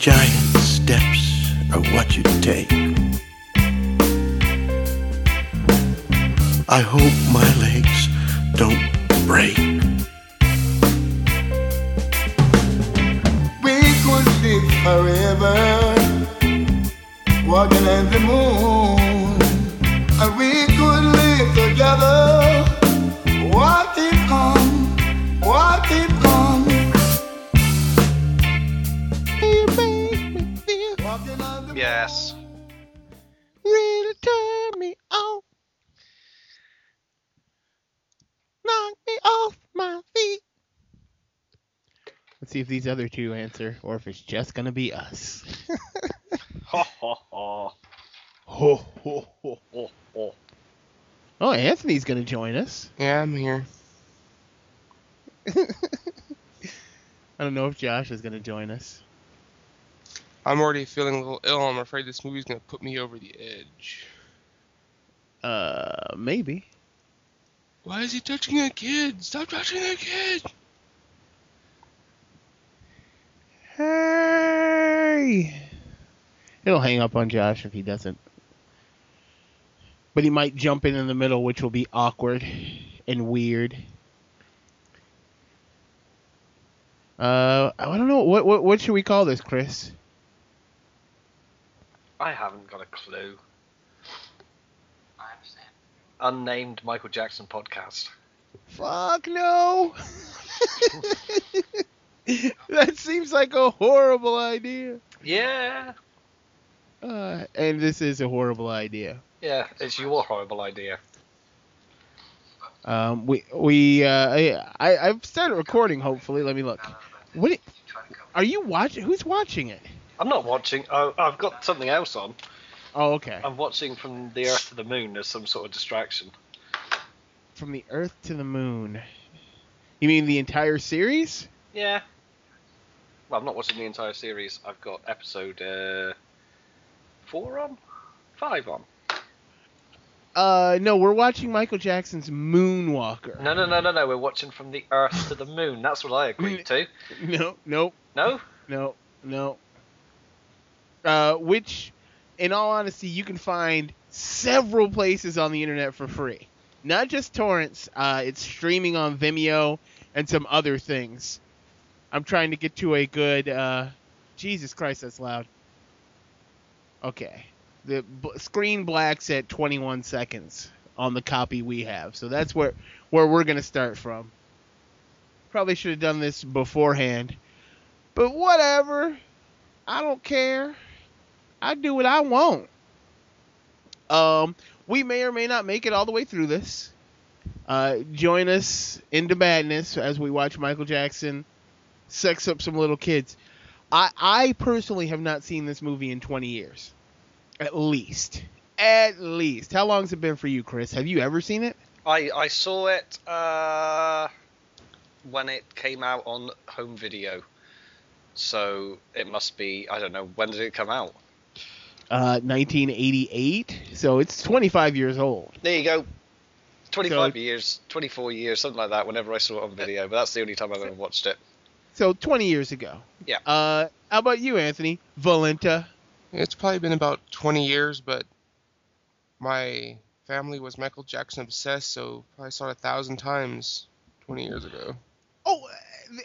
Giant steps are what you take. I hope my legs don't break. We could live forever, walking on the moon, see if these other two answer, or if it's just gonna be us. Ho ho ho. ho ho ho. Oh, Anthony's gonna join us. Yeah, I'm here. I don't know if Josh is gonna join us. I'm already feeling a little ill. I'm afraid this movie's gonna put me over the edge. Uh, maybe. Why is he touching a kid? Stop touching a kid! Hey. It'll hang up on Josh if he doesn't. But he might jump in in the middle, which will be awkward and weird. Uh, I don't know. What what what should we call this, Chris? I haven't got a clue. I understand. Unnamed Michael Jackson podcast. Fuck no. that seems like a horrible idea. Yeah. Uh, and this is a horrible idea. Yeah, it's your horrible idea. Um, we we uh, I I've started recording. Hopefully, let me look. What it- are you watching? Who's watching it? I'm not watching. Oh, I've got something else on. Oh, okay. I'm watching from the Earth to the Moon. as some sort of distraction. From the Earth to the Moon. You mean the entire series? Yeah. Well, I'm not watching the entire series. I've got episode uh, four on, five on. Uh, no, we're watching Michael Jackson's Moonwalker. No, no, no, no, no. We're watching from the Earth to the Moon. That's what I agreed to. No, no, No. no, no. Uh, which, in all honesty, you can find several places on the internet for free. Not just torrents. Uh, it's streaming on Vimeo and some other things. I'm trying to get to a good. Uh, Jesus Christ, that's loud. Okay, the b- screen blacks at 21 seconds on the copy we have, so that's where where we're gonna start from. Probably should have done this beforehand, but whatever. I don't care. I do what I want. Um, we may or may not make it all the way through this. Uh, join us into madness as we watch Michael Jackson sex up some little kids. I I personally have not seen this movie in 20 years, at least. At least. How long's it been for you, Chris? Have you ever seen it? I I saw it uh, when it came out on home video. So it must be I don't know when did it come out? Uh, 1988. So it's 25 years old. There you go. 25 So- years, 24 years, something like that. Whenever I saw it on video, but that's the only time I've ever watched it. So 20 years ago. Yeah. Uh, how about you, Anthony? Valenta. It's probably been about 20 years, but my family was Michael Jackson obsessed, so probably saw it a thousand times 20 years ago. Oh,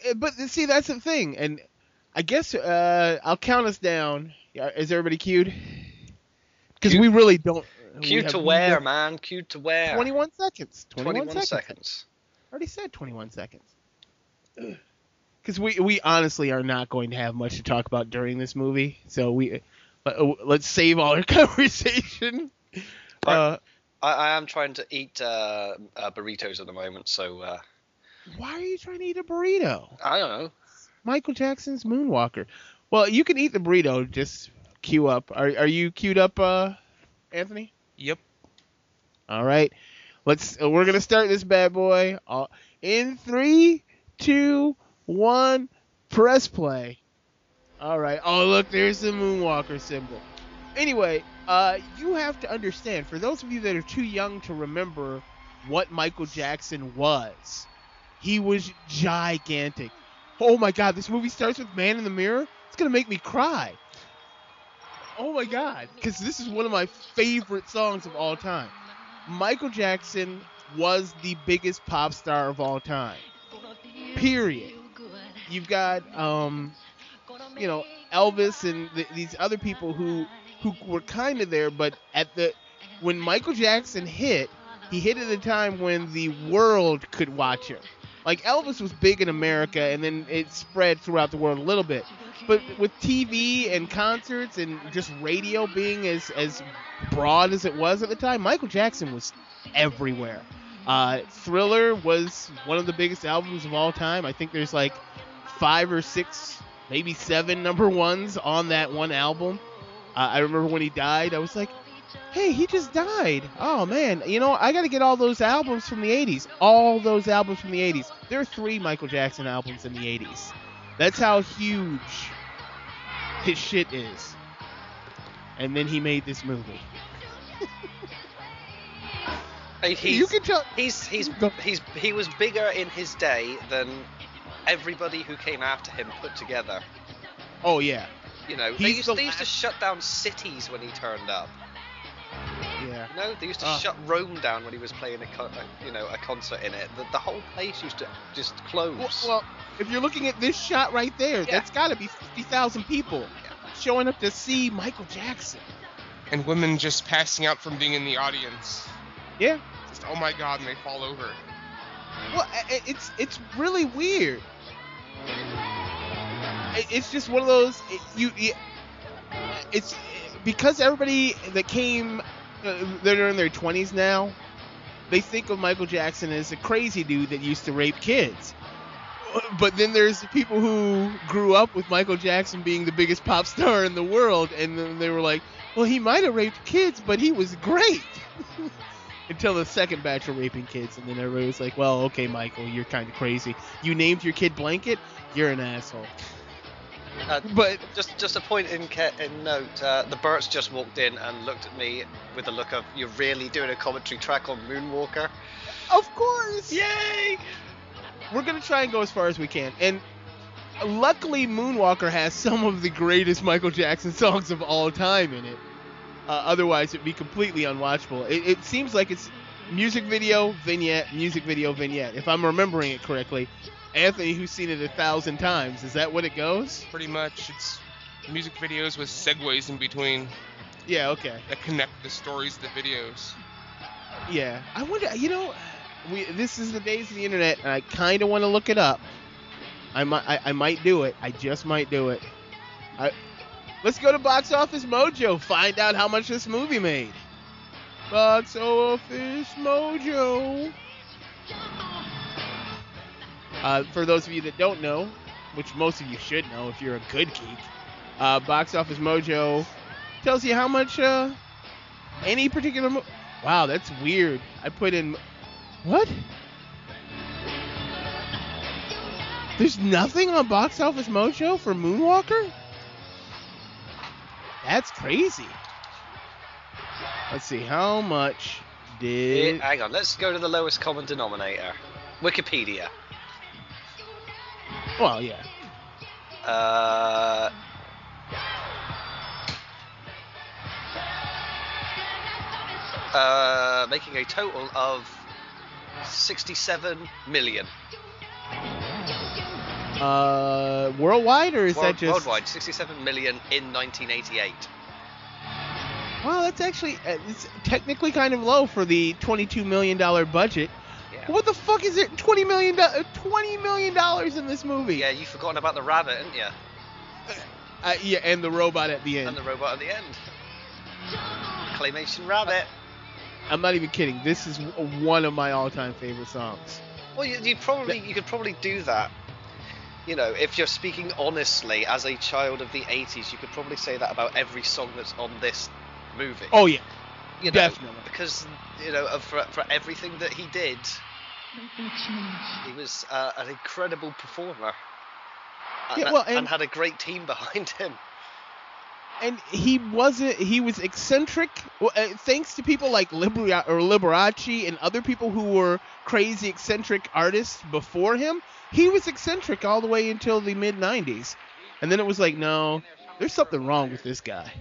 uh, but see, that's the thing, and I guess uh, I'll count us down. Is everybody cued? Because we really don't. Cue to wear, no- man. Cue to wear. 21 seconds. 21, 21 seconds. seconds. I already said 21 seconds. Because we we honestly are not going to have much to talk about during this movie, so we let, let's save all our conversation. Uh, I, I am trying to eat uh, uh, burritos at the moment, so uh, why are you trying to eat a burrito? I don't know. Michael Jackson's Moonwalker. Well, you can eat the burrito. Just queue up. Are are you queued up, uh, Anthony? Yep. All right. Let's. uh, We're gonna start this bad boy. Uh, in three, two, one. Press play. All right. Oh, look, there's the Moonwalker symbol. Anyway, uh, you have to understand. For those of you that are too young to remember what Michael Jackson was, he was gigantic. Oh my God, this movie starts with Man in the Mirror. it's gonna make me cry. Oh my god, because this is one of my favorite songs of all time. Michael Jackson was the biggest pop star of all time. Period. You've got um, you know, Elvis and th- these other people who who were kind of there, but at the when Michael Jackson hit, he hit at a time when the world could watch him. Like Elvis was big in America, and then it spread throughout the world a little bit. But with TV and concerts and just radio being as as broad as it was at the time, Michael Jackson was everywhere. Uh, Thriller was one of the biggest albums of all time. I think there's like five or six, maybe seven number ones on that one album. Uh, I remember when he died, I was like, hey, he just died. Oh man, you know, I got to get all those albums from the 80s. All those albums from the 80s. There are three Michael Jackson albums in the 80s. That's how huge his shit is. And then he made this movie. He's, you can tell. he's he's he's he was bigger in his day than everybody who came after him put together. Oh yeah, You know, they used, the they used to shut down cities when he turned up. yeah. No, they used to Ah. shut Rome down when he was playing a, co- a you know a concert in it. The, the whole place used to just close. Well, well, if you're looking at this shot right there, Yeah. that's got to be 50,000 people showing up to see Michael Jackson. And women just passing out from being in the audience. Yeah. Just oh my god, and they fall over. Well, i- i- it's it's really weird. It- It's just one of those it, you, you. It's because everybody that came, uh, they're in their 20s now. They think of Michael Jackson as a crazy dude that used to rape kids. But then there's people who grew up with Michael Jackson being the biggest pop star in the world, and then they were like, "Well, he might have raped kids, but he was great." until the second batch of raping kids, and then everybody was like, "Well, okay, Michael, you're kind of crazy. You named your kid Blanket. You're an asshole." Uh, But just just a point in ca- in note. Uh, the Burts just walked in and looked at me with a look of "You're really doing a commentary track on Moonwalker." of course, Yay! we're gonna try and go as far as we can. And luckily, Moonwalker has some of the greatest Michael Jackson songs of all time in it. Uh, otherwise, it'd be completely unwatchable. It, it seems like it's music video, vignette, music video, vignette. If I'm remembering it correctly, Anthony, who's seen it a thousand times, is that what it goes? Pretty much, it's music videos with segues in between Yeah. Okay. that connect the stories to the videos. Yeah, I wonder. You know, we this is the days of the internet, and I kind of want to look it up. I might, I, I might do it. I just might do it. I, let's go to Box Office Mojo. Find out how much this movie made. Box Office Mojo. Uh, for those of you that don't know, which most of you should know if you're a good geek, uh, Box Office Mojo tells you how much uh, any particular. Mo- wow, that's weird. I put in what? There's nothing on Box Office Mojo for Moonwalker? That's crazy. Let's see, how much did. Hang on, let's go to the lowest common denominator. Wikipedia. Well, yeah. Uh, uh, making a total of 67 million. Uh, worldwide, or is World- that just. Worldwide, 67 million in 1988. Well, that's actually. Uh, it's technically kind of low for the $22 million budget. Yeah. What the fuck is it? $20 million, uh, $20 million in this movie? Yeah, you've forgotten about the rabbit, haven't you? Uh, yeah, and the robot at the end. And the robot at the end. Claymation rabbit. I'm not even kidding. This is one of my all-time favorite songs. Well, you, you probably you could probably do that. You know, if you're speaking honestly as a child of the 80s, you could probably say that about every song that's on this movie. Oh yeah, you know, definitely. Because you know, for for everything that he did, he was uh, an incredible performer. And, Yeah, well, and, and- had a great team behind him. and he wasn't. He was eccentric. well, uh, Thanks to people like Libera- or Liberace and other people who were crazy eccentric artists before him, he was eccentric all the way until the mid '90s. And then it was like, no, there's something wrong with this guy.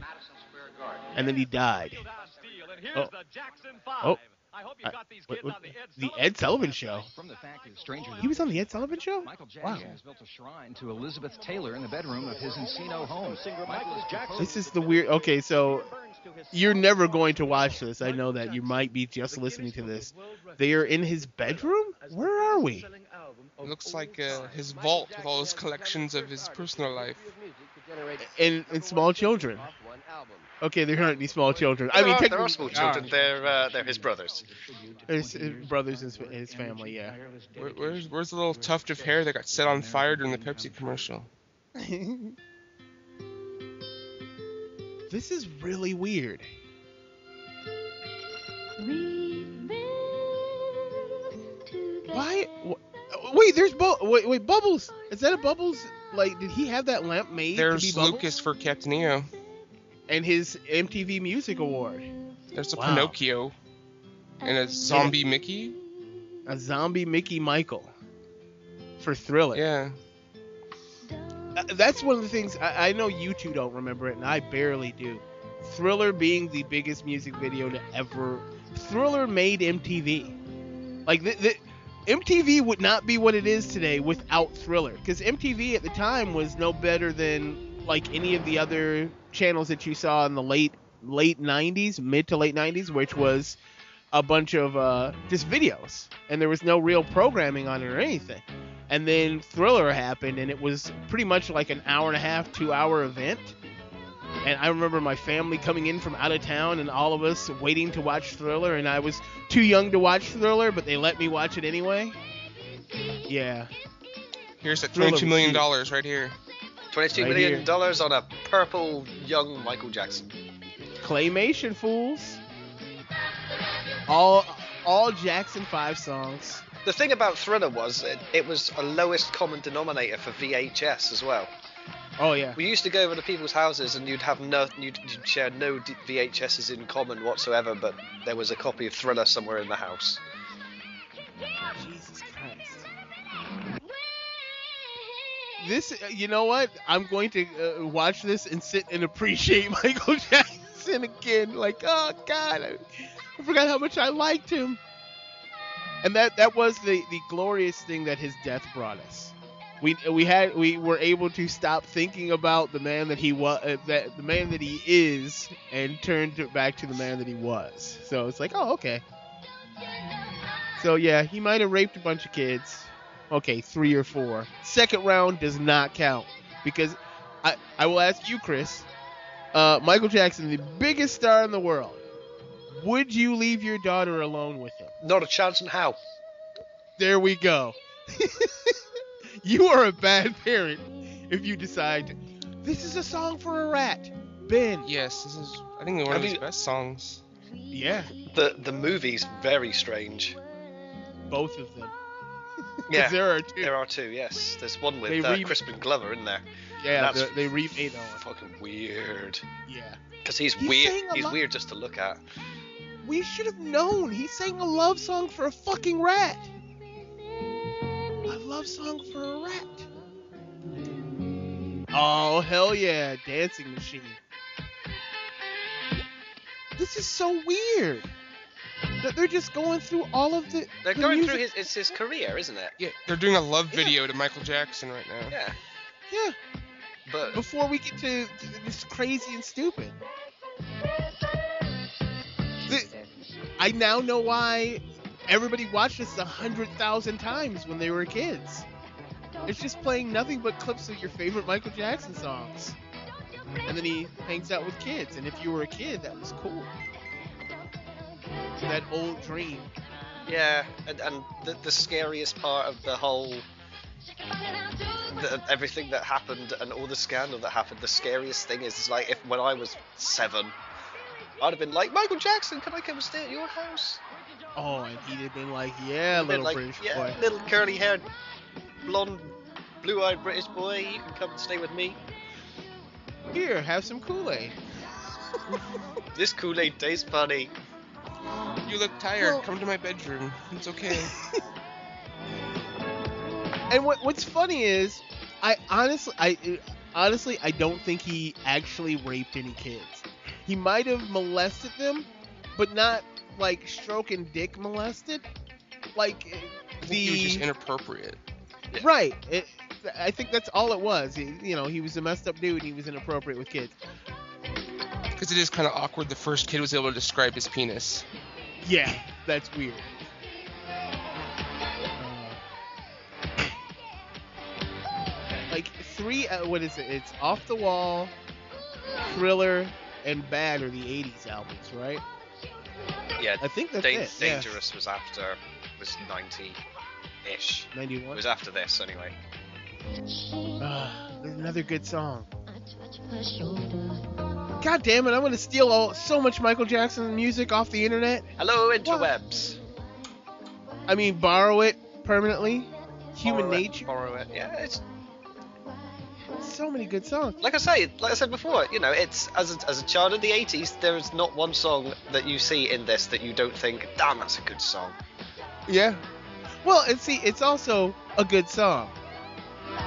And then he died. Oh. Oh. I- what- what- the Ed Sullivan Show. From the fact that stranger He was on the Ed Sullivan Show. Michael Jackson has built a shrine to Elizabeth Taylor in the bedroom of his Encino home. Michael is proposed This is the weird. Okay, so you're never going to watch this. I know that you might be just listening to this. They are in his bedroom. Where are we? It looks like uh, his vault with all his collections of his personal life. And, and small children. Okay, there aren't any small children. I mean, are, there are small children. They're uh, they're his brothers. His, his brothers and his, his family, yeah. Where, where's where's the little tuft of hair that got set on fire during the Pepsi commercial? this is really weird. Why? Wait, there's Bu- wait, wait, Bubbles. Is that a Bubbles? Like, did he have that lamp made to be There's Lucas for Captain EO. and his MTV Music Award. There's a Wow. Pinocchio. And a zombie Mickey. A zombie Mickey Michael for Thriller. Yeah. Uh, That's one of the things I, I know you two don't remember it, and I barely do. Thriller being the biggest music video to ever. Thriller made MTV. Like the, the MTV would not be what it is today without Thriller, because MTV at the time was no better than like any of the other channels that you saw in the late late 90s, mid to late 90s, which was a bunch of uh, just videos, and there was no real programming on it or anything. And then Thriller happened, and it was pretty much like an hour and a half, two hour event. And I remember my family coming in from out of town, and all of us waiting to watch Thriller. And I was too young to watch Thriller, but they let me watch it anyway. Yeah, Here's that Thriller twenty-two was million huge. dollars right here. Twenty-two Right million here. dollars on a purple young Michael Jackson. claymation fools. All all Jackson Five songs. The thing about Thriller was it, it was a lowest common denominator for VHS as well. Oh yeah. We used to go over to people's houses and you'd have no, you'd, you'd share no D- VHSs in common whatsoever, but there was a copy of Thriller somewhere in the house. Jesus Christ. This, uh, you know what? I'm going to uh, watch this and sit and appreciate Michael Jackson again. Like, oh God, I, I forgot how much I liked him. And that that was the the glorious thing that his death brought us. We we had we were able to stop thinking about the man that he was, uh, that the man that he is, and turned back to the man that he was. So it's like, oh okay. So yeah, he might have raped a bunch of kids. Okay, three or four. Second round does not count because I I will ask you, Chris. Uh, Michael Jackson, the biggest star in the world. Would you leave your daughter alone with him? Not a chance in how. There we go. you are a bad parent if you decide this is a song for a rat. Ben. Yes, this is I think one Have of his you- best songs. Yeah, The the movie's very strange. both of them. Yeah, there are two. there are two. Yes, there's one They with uh, re- Crispin Glover in there. yeah, that's the, they remade that one. Fucking weird. Yeah. Because he's, He's weird. He's lot- weird just to look at. We should have known. He sang a love song for a fucking rat. A love song for a rat. Oh, hell yeah. Dancing machine. This is so weird. That they're just going through all of the. They're the going music. through his. It's his career, isn't it? Yeah, they're doing a love Yeah. video to Michael Jackson right now. Yeah. Yeah, But before we get to, to this crazy and stupid. The- I now know why everybody watched this a hundred thousand times when they were kids. It's just playing nothing but clips of your favorite Michael Jackson songs. And then he hangs out with kids. And if you were a kid, that was cool. That old dream. yeah, and, and the, the scariest part of the whole. The, everything that happened and all the scandal that happened, the scariest thing is, is like if when I was seven, I'd have been like, Michael Jackson, can I come stay at your house? Oh, and he'd have been like, yeah, I'd been little like, British yeah, boy. little curly haired, blonde, blue eyed British boy, you can come and stay with me. Here, have some Kool-Aid. This Kool Aid tastes funny. You look tired. Well- Come to my bedroom. It's okay. And what what's funny is, I honestly, I honestly, I don't think he actually raped any kids. He might have molested them, but not like stroking dick molested. Like the he was just inappropriate. right. It, I think that's all it was. You know, he was a messed up dude. and He was inappropriate with kids. Because it is kind of awkward. The first kid was able to describe his penis. Yeah, that's weird. like three, uh, what is it? It's off the wall, thriller, and bad are the '80s albums, right? Yeah, I think that's Dan- it. yeah. Dangerous was after was 90-ish. Ninety one. It was after this anyway. Ah, there's another good song. God damn it! I'm gonna steal all, so much Michael Jackson music off the internet. Hello interwebs. I mean, borrow it permanently. Human Borrow it, nature. Borrow it. Yeah, it's So many good songs. like I say, like I said before, you know, it's as a, as a child of the 80s, there is not one song that you see in this that you don't think, damn, that's a good song. Yeah. Well, and see, it's also a good song.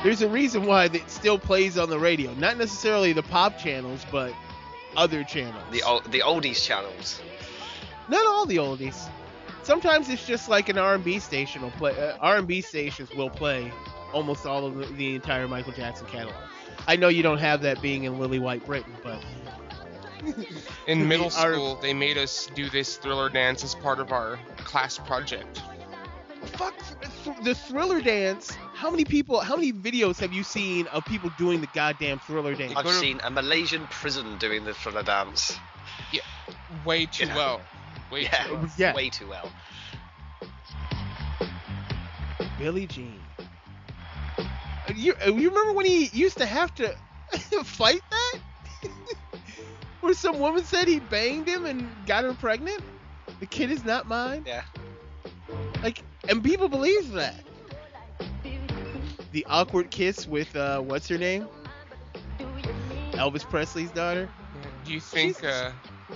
There's a reason why it still plays on the radio. Not necessarily the pop channels, but other channels. The ol- the oldies channels. Not all the oldies. Sometimes it's just like an R&B station will play. Uh, R&B stations will play almost all of the, the entire Michael Jackson catalog. I know you don't have that being in Lily White Britain, but In middle R- school, they made us do this thriller dance as part of our class project. fuck th- the Thriller dance. How many people? How many videos have you seen of people doing the goddamn Thriller dance? I've to- seen a Malaysian prison doing the thriller dance. Way too Yeah. well. Way Yeah, too well. Yeah. way too well. Billie Jean. You, uh, you remember when he used to have to fight that? Where some woman said he banged him and got her pregnant? The kid is not mine? Yeah. Like, and people believe that. The awkward kiss with, uh, what's her name? Elvis Presley's daughter? Do you think Jesus. uh,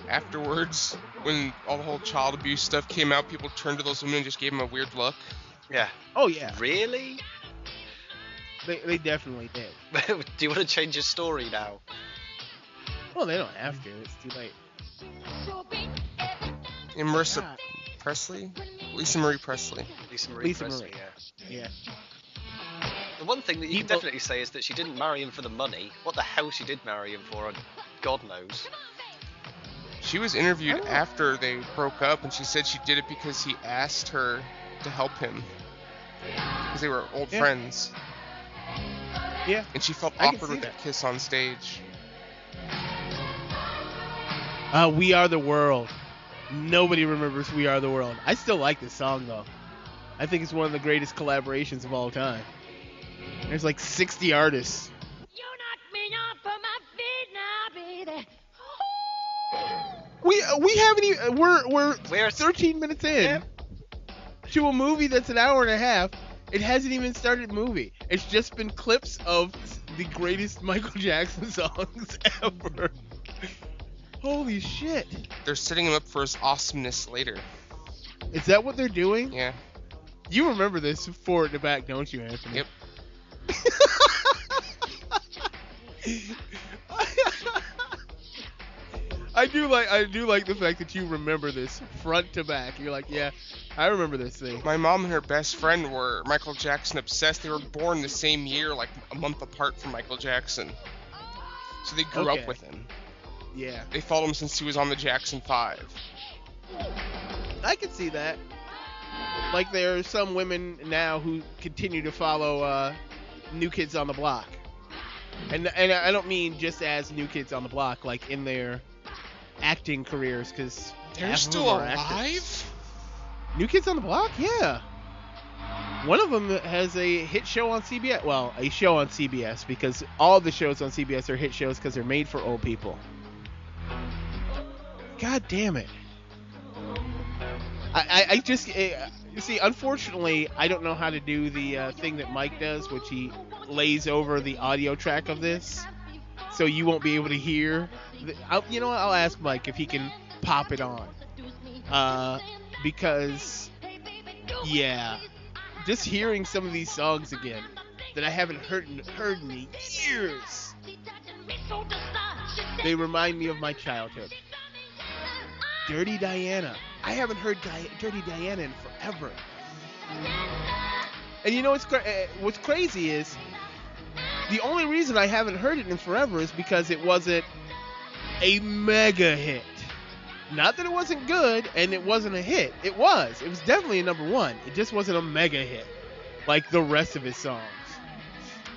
afterwards, when all the whole child abuse stuff came out, people turned to those women and just gave them a weird look? Yeah. Oh, yeah. Really? They, they definitely did. Do you want to change your story now? Well, they don't have to. It's too late. And Marissa God. Presley? Lisa Marie Presley. Lisa Marie Lisa Presley, Marie. yeah. Yeah. The one thing that you can People- definitely say is that she didn't marry him for the money. What the hell she did marry him for, God knows. She was interviewed Oh. after they broke up, and she said she did it because he asked her to help him. Because they were old Yeah. friends. Yeah. And she felt awkward with that. that kiss on stage. Uh, we Are the World. Nobody remembers We Are the World. I still like this song though. I think it's one of the greatest collaborations of all time. There's like 60 artists. You knocked me off of my feet now, baby. We uh, we haven't even we're we're We're 13 minutes in to a movie that's an hour and a half. It hasn't even started movie. It's just been clips of the greatest Michael Jackson songs ever. Holy shit. They're setting him up for his awesomeness later. Is that what they're doing? Yeah. You remember this forward to back, don't you, Anthony? Yep. I do like I do like the fact that you remember this front to back. You're like, yeah, I remember this thing. My mom and her best friend were Michael Jackson obsessed. They were born the same year, like a month apart from Michael Jackson. So they grew Okay. up with him. Yeah, They followed him since he was on the Jackson 5. I can see that. Like there are some women now who continue to follow uh, New Kids on the Block, and and I don't mean just as New Kids on the Block, like in their acting careers, because They're still alive? New Kids on the Block, yeah. One of them has a hit show on CBS. Well, a show on CBS because all the shows on CBS are hit shows because they're made for old people. God damn it. I, I, I just you see. Unfortunately, I don't know how to do the uh, thing that Mike does, which he lays over the audio track of this, so you won't be able to hear. You know, what? I'll ask Mike if he can pop it on, uh, because yeah, just hearing some of these songs again that I haven't heard in, heard in years. They remind me of my childhood. Dirty Diana. I haven't heard Di- Dirty Diana in forever. And you know what's cra- uh, what's crazy is the only reason I haven't heard it in forever is because it wasn't a mega hit. Not that it wasn't good and it wasn't a hit. It was. It was definitely a number one. It just wasn't a mega hit like the rest of his songs.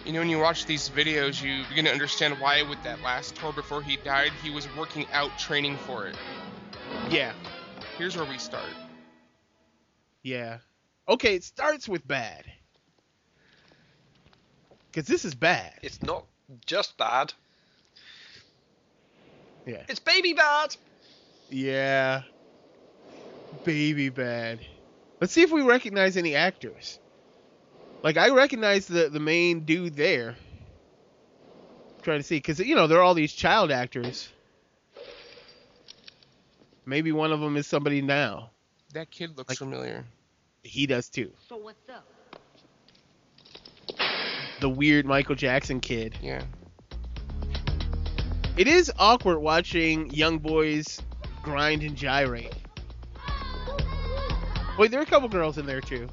You know, when you watch these videos, you begin to understand why, with that last tour before he died, he was working out training for it. Yeah. Here's where we start. Yeah. Okay, it starts with bad. Cause this is bad. It's not just bad. Yeah. It's baby bad. Yeah. Baby bad. Let's see if we recognize any actors. Like I recognize the the main dude there. trying to see cuz you know, there are all these child actors. Maybe one of them is somebody now. That kid looks Like- familiar. He does too. So what's up? The weird Michael Jackson kid. Yeah. It is awkward watching young boys grind and gyrate. Wait, there are a couple girls in there too.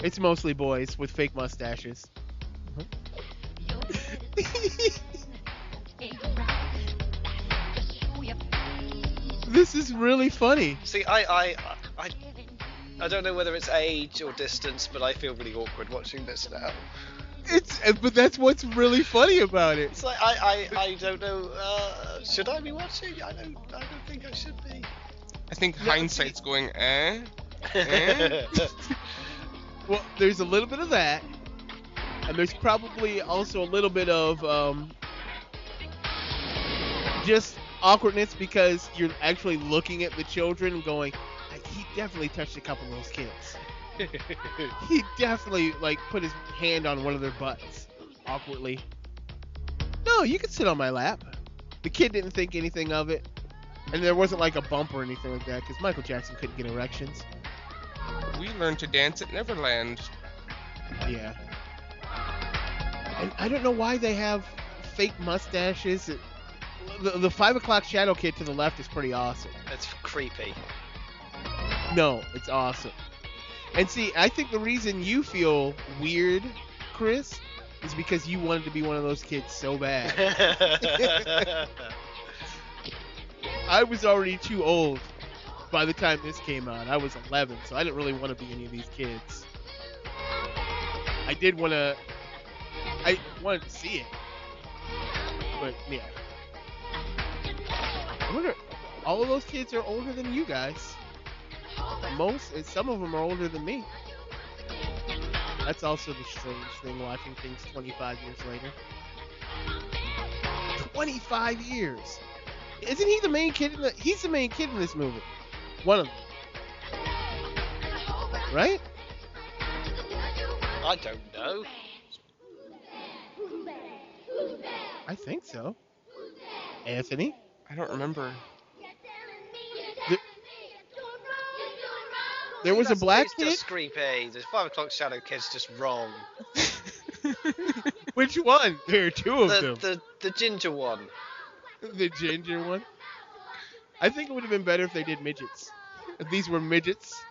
It's mostly boys with fake mustaches. this is really funny. See, I, I, I, I don't know whether it's age or distance, but I feel really awkward watching this now. It's but that's what's really funny about it. It's like I, I, I don't know. Uh, should I be watching? I don't, I don't think I should be. I think Yeah, hindsight's going, eh? Eh? Well, there's a little bit of that, and there's probably also a little bit of um, just awkwardness because you're actually looking at the children and going, he definitely touched a couple of those kids. He definitely like put his hand on one of their butts awkwardly. No, you can sit on my lap. The kid didn't think anything of it, and there wasn't like a bump or anything like that because Michael Jackson couldn't get erections. we learned to dance at Neverland. Yeah. And I don't know why they have fake mustaches. The, the five o'clock shadow kid to the left is pretty awesome. That's creepy. No, it's awesome. And see, I think the reason you feel weird, Chris, is because you wanted to be one of those kids so bad. I was already too old by the time this came out. I was 11, so I didn't really want to be any of these kids. I did want to. I wanted to see it, but yeah. I wonder. All of those kids are older than you guys. Most, some of them are older than me. That's also the strange thing watching things 25 years later. 25 years. Isn't he the main kid in the? He's the main kid in this movie. One of them. Right? I don't know. I think so. Anthony? I don't remember. There was a black kid? just creepy. The five o'clock shadow kid's just wrong. Which one? There are two of The, them. the the ginger one. The ginger one. I think it would have been better if they did midgets. If these were midgets.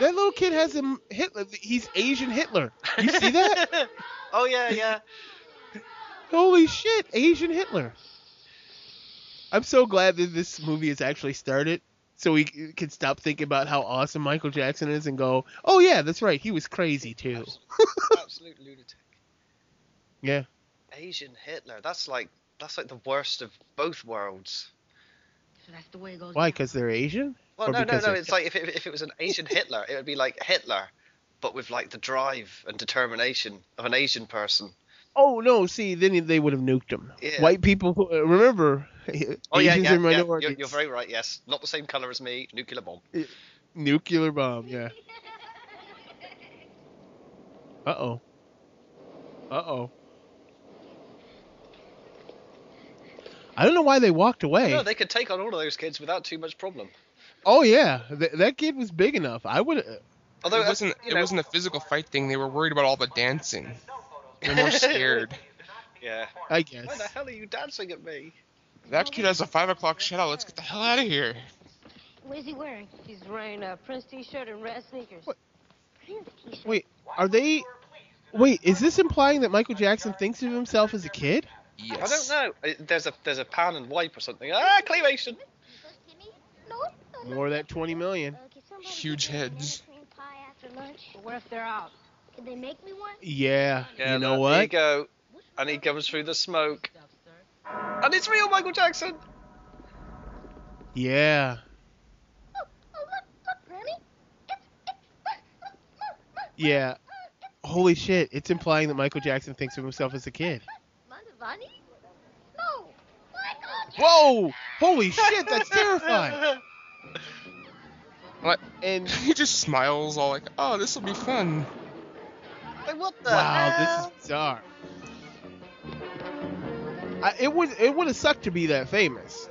That little kid has a Hitler. He's Asian Hitler. You see that? oh yeah, yeah. Holy shit, Asian Hitler. I'm so glad that this movie has actually started so we can stop thinking about how awesome Michael Jackson is and go, oh yeah, that's right, he was crazy too. Absolute lunatic. Yeah. Asian Hitler. That's like that's like the worst of both worlds. So that's the way it goes. Why? Because they're Asian? Well, Or no, no, no. It's like if it, if it was an Asian Hitler, it would be like Hitler, but with like the drive and determination of an Asian person. Oh no! See, then they would have nuked him. Yeah. White people, uh, remember? Oh yeah, Asians yeah, and yeah. minorities. You're, you're very right. Yes, not the same color as me. Nuclear bomb. Nuclear bomb. Yeah. Uh oh. Uh oh. I don't know why they walked away. No, they could take on all of those kids without too much problem. Oh yeah, Th- that kid was big enough. I would. Although it wasn't. uh, it know, wasn't a physical fight thing. They were worried about all the dancing. They're more scared. Yeah. I guess. Why the hell are you dancing at me? that kid has a five o'clock shadow. Let's get the hell out of here. What is he wearing? He's wearing a Prince t-shirt and red sneakers. What? Wait, are they? Wait, is this implying that Michael Jackson thinks of himself as a kid? Yes. I don't know. There's a there's a pan and wipe or something. Ah, claymation. More of that 20 million. Huge get me an heads. ice cream pie after lunch. What if they're out? Could they make me one? Yeah. Yeah, you know what? There you go. And he comes through the smoke. And it's real Michael Jackson. Yeah. Yeah. Holy shit! It's implying that Michael Jackson thinks of himself as a kid. Manavani? No, Michael. Whoa! Holy shit! That's terrifying. What? And He just smiles, all like, "Oh, this will be fun." Like, what the wow, hell? this is bizarre. I, it would it would have sucked to be that famous.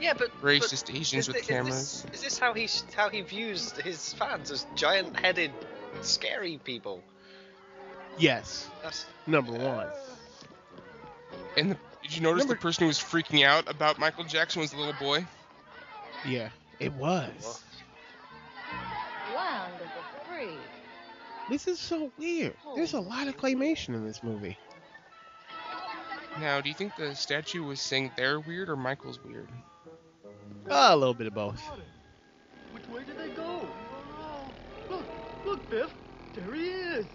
Yeah, but Racist but Asians is with thi- is cameras. This, is this how he how he views his fans as giant-headed, scary people? Yes, That's number one. And the, did you notice Remember- the person who was freaking out about Michael Jackson was the little boy? Yeah, it was. Wonderful free. This is so weird. There's a lot of claymation in this movie. Now, do you think the statue was saying they're weird or Michael's weird? Ah, a little bit of both. Which way did they go? Look, look, Biff. There he is.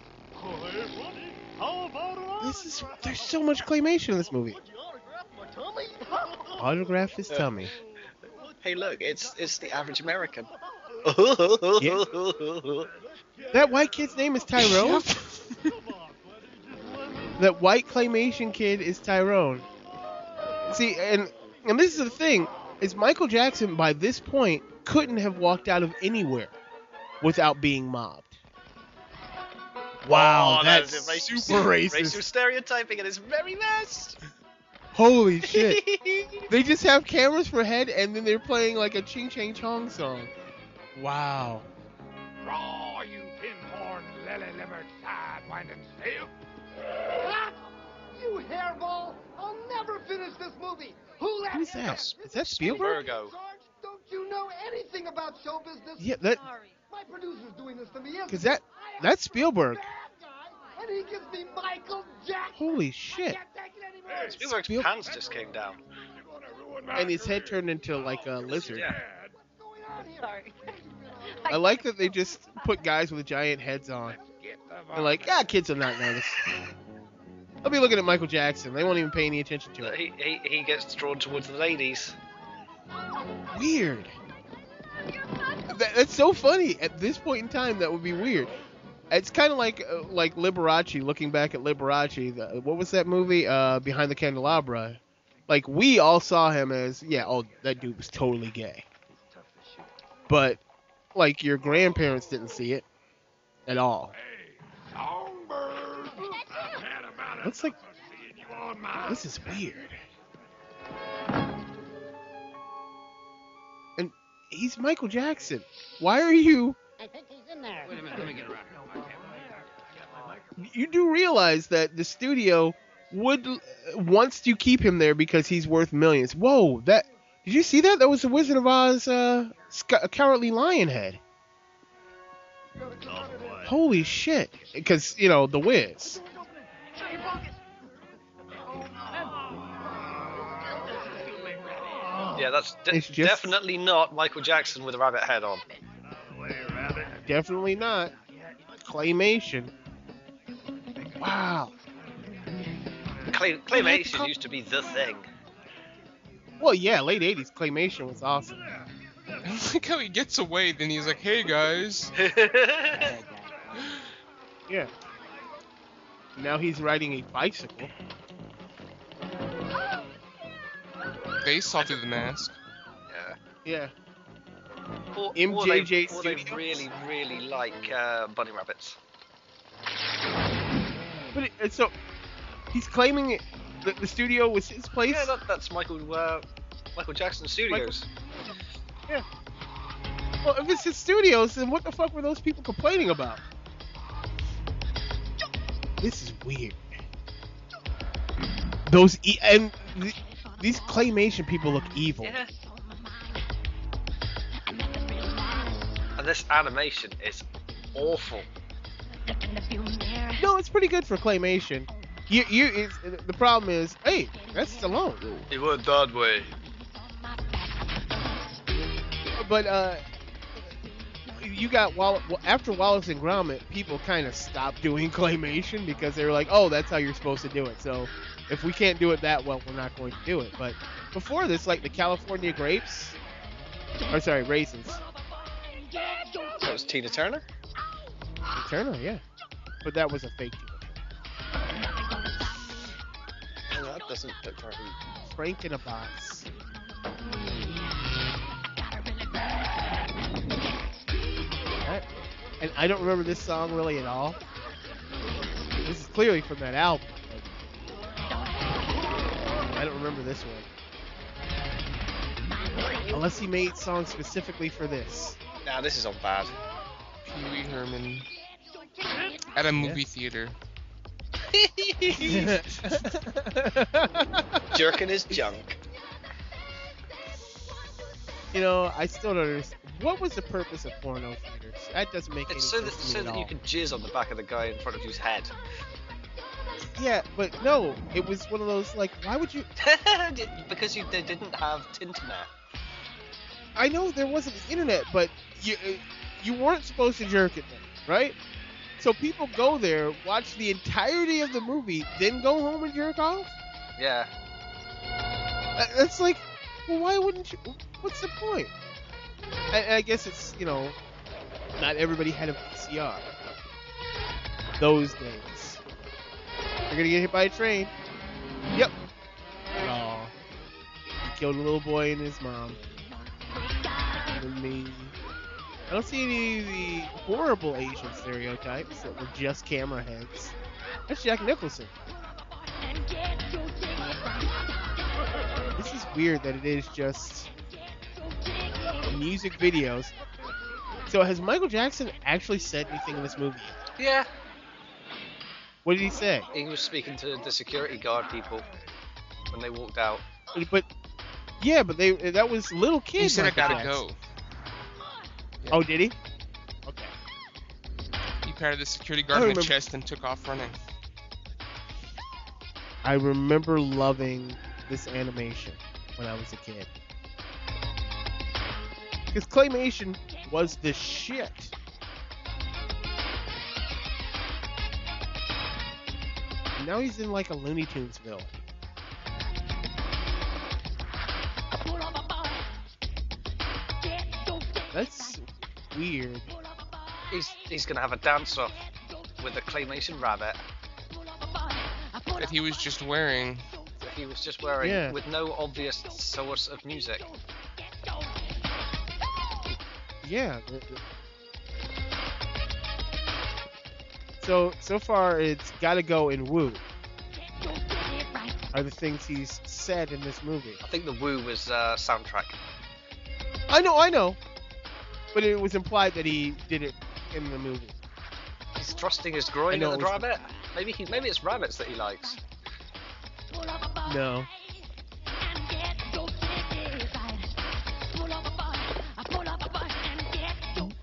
How about This is there's so much claymation in this movie. Autograph my tummy? Autograph his tummy. hey, look, it's it's the average American. That white kid's name is Tyrone. that white claymation kid is Tyrone. See, and and this is the thing: is Michael Jackson by this point couldn't have walked out of anywhere without being mobbed. Oh, wow, Oh, that that's is a racial, super racist. racial stereotyping at its very best. Holy shit! they just have cameras for head, and then they're playing like a Ching Chang Chong song. Wow. Raw, you tin-horn, lily-livered, side-winding snail. You hairball! I'll never finish this movie. Who let Who's you- that? Is that Spielberg? Virgo. Sarge, don't you know anything about show business? Yeah, that My producer's doing this to me. isn't because he? that that's Spielberg. bad guy, and he gives me Michael Jackson. Holy shit! can't take it anymore. Spielberg's Spiel- pants just came down. And his head turned into like a lizard. Yeah. What's going on here? Sorry. I like that they just put guys with giant heads on. They're like, ah, kids will not notice. They'll be looking at Michael Jackson. They won't even pay any attention to it. He, he, he gets drawn towards the ladies. Weird. That, that's so funny. At this point in time, that would be weird. It's kind of like uh, like Liberace. Looking back at Liberace, the, what was that movie? Uh, Behind the Candelabra. Like we all saw him as, yeah, oh, that dude was totally gay. But like your grandparents didn't see it at all. Songbird. Looks like this is weird. And he's Michael Jackson. Why are you? I think he's in there. Wait a minute, let me get around. You do realize that the studio would wants to keep him there because he's worth millions. Whoa, that did you see that? That was the Wizard of Oz uh, Sc- Cowardly Lion head. Holy shit! Because you know the Wiz. Yeah, that's de- just- definitely not Michael Jackson with a rabbit head on. Definitely not claymation. Wow. Clay- claymation used to be the thing. Well, yeah, late '80s claymation was awesome. I like how he gets away, then he's like, "Hey guys." Yeah. Now he's riding a bicycle. They saw through the mask. yeah. Yeah. Or, MJJ or they, or they Studios? really, really like uh, bunny rabbits. But it, so he's claiming it, that the studio was his place. Yeah, that, that's Michael uh, Michael Jackson Studios. Well, if it's his studios, then what the fuck were those people complaining about? This is weird. Those e- and th- these claymation people look evil. Yeah. And this animation is awful. No, it's pretty good for claymation. You, you, it's, the problem is, hey, that's Stallone. It went that way. But uh, you got Wall- after Wallace and Gromit, people kind of stopped doing claymation because they were like, oh, that's how you're supposed to do it. So if we can't do it that well, we're not going to do it. But before this, like the California grapes, or sorry, raisins. That was Tina Turner. Turner, yeah. But that was a fake Tina Oh, that doesn't. Frank in a box. And I don't remember this song really at all. This is clearly from that album. but I don't remember this one. Unless he made songs specifically for this. Nah, this is on bad. Pee Wee Herman at a movie theater. Jerking his junk. You know, I still don't understand. What was the purpose of porno theaters? That doesn't make any so sense that so at that you can jizz on the back of the guy in front of you's head. Yeah, but no, it was one of those like, why would you? because you they didn't have Tinternet. I know there wasn't the internet, but you uh, you weren't supposed to jerk it then, right? So people go there, watch the entirety of the movie, then go home and jerk off. Yeah. Uh, That's like, well, why wouldn't you? What's the point? I, I guess it's you know, not everybody had a VCR those days. You're gonna get hit by a train. Yep. Oh. He killed a little boy and his mom. Me. I don't see any of the horrible Asian stereotypes that were just camera heads. That's Jack Nicholson. This is weird that it is just music videos. So has Michael Jackson actually said anything in this movie? Yeah. What did he say? He was speaking to the security guard people when they walked out. But yeah, but they that was little kids. He said I gotta Jackson. go. Oh, did he? Okay. He patted the security guard in the chest and took off running. I remember loving this animation when I was a kid. Because claymation was the shit. Now he's in like a Looney Tunesville. That's weird. He's he's gonna have a dance off with a claymation rabbit That he was just wearing. that he was just wearing Yeah. with no obvious source of music. Yeah. the- the- So so far it's gotta go in Woo. Are the things he's said in this movie. I think the Woo was uh, soundtrack. I know, I know. But it was implied that he did it in the movie. He's thrusting his groin know at the was- rabbit. Maybe he maybe it's rabbits that he likes. No.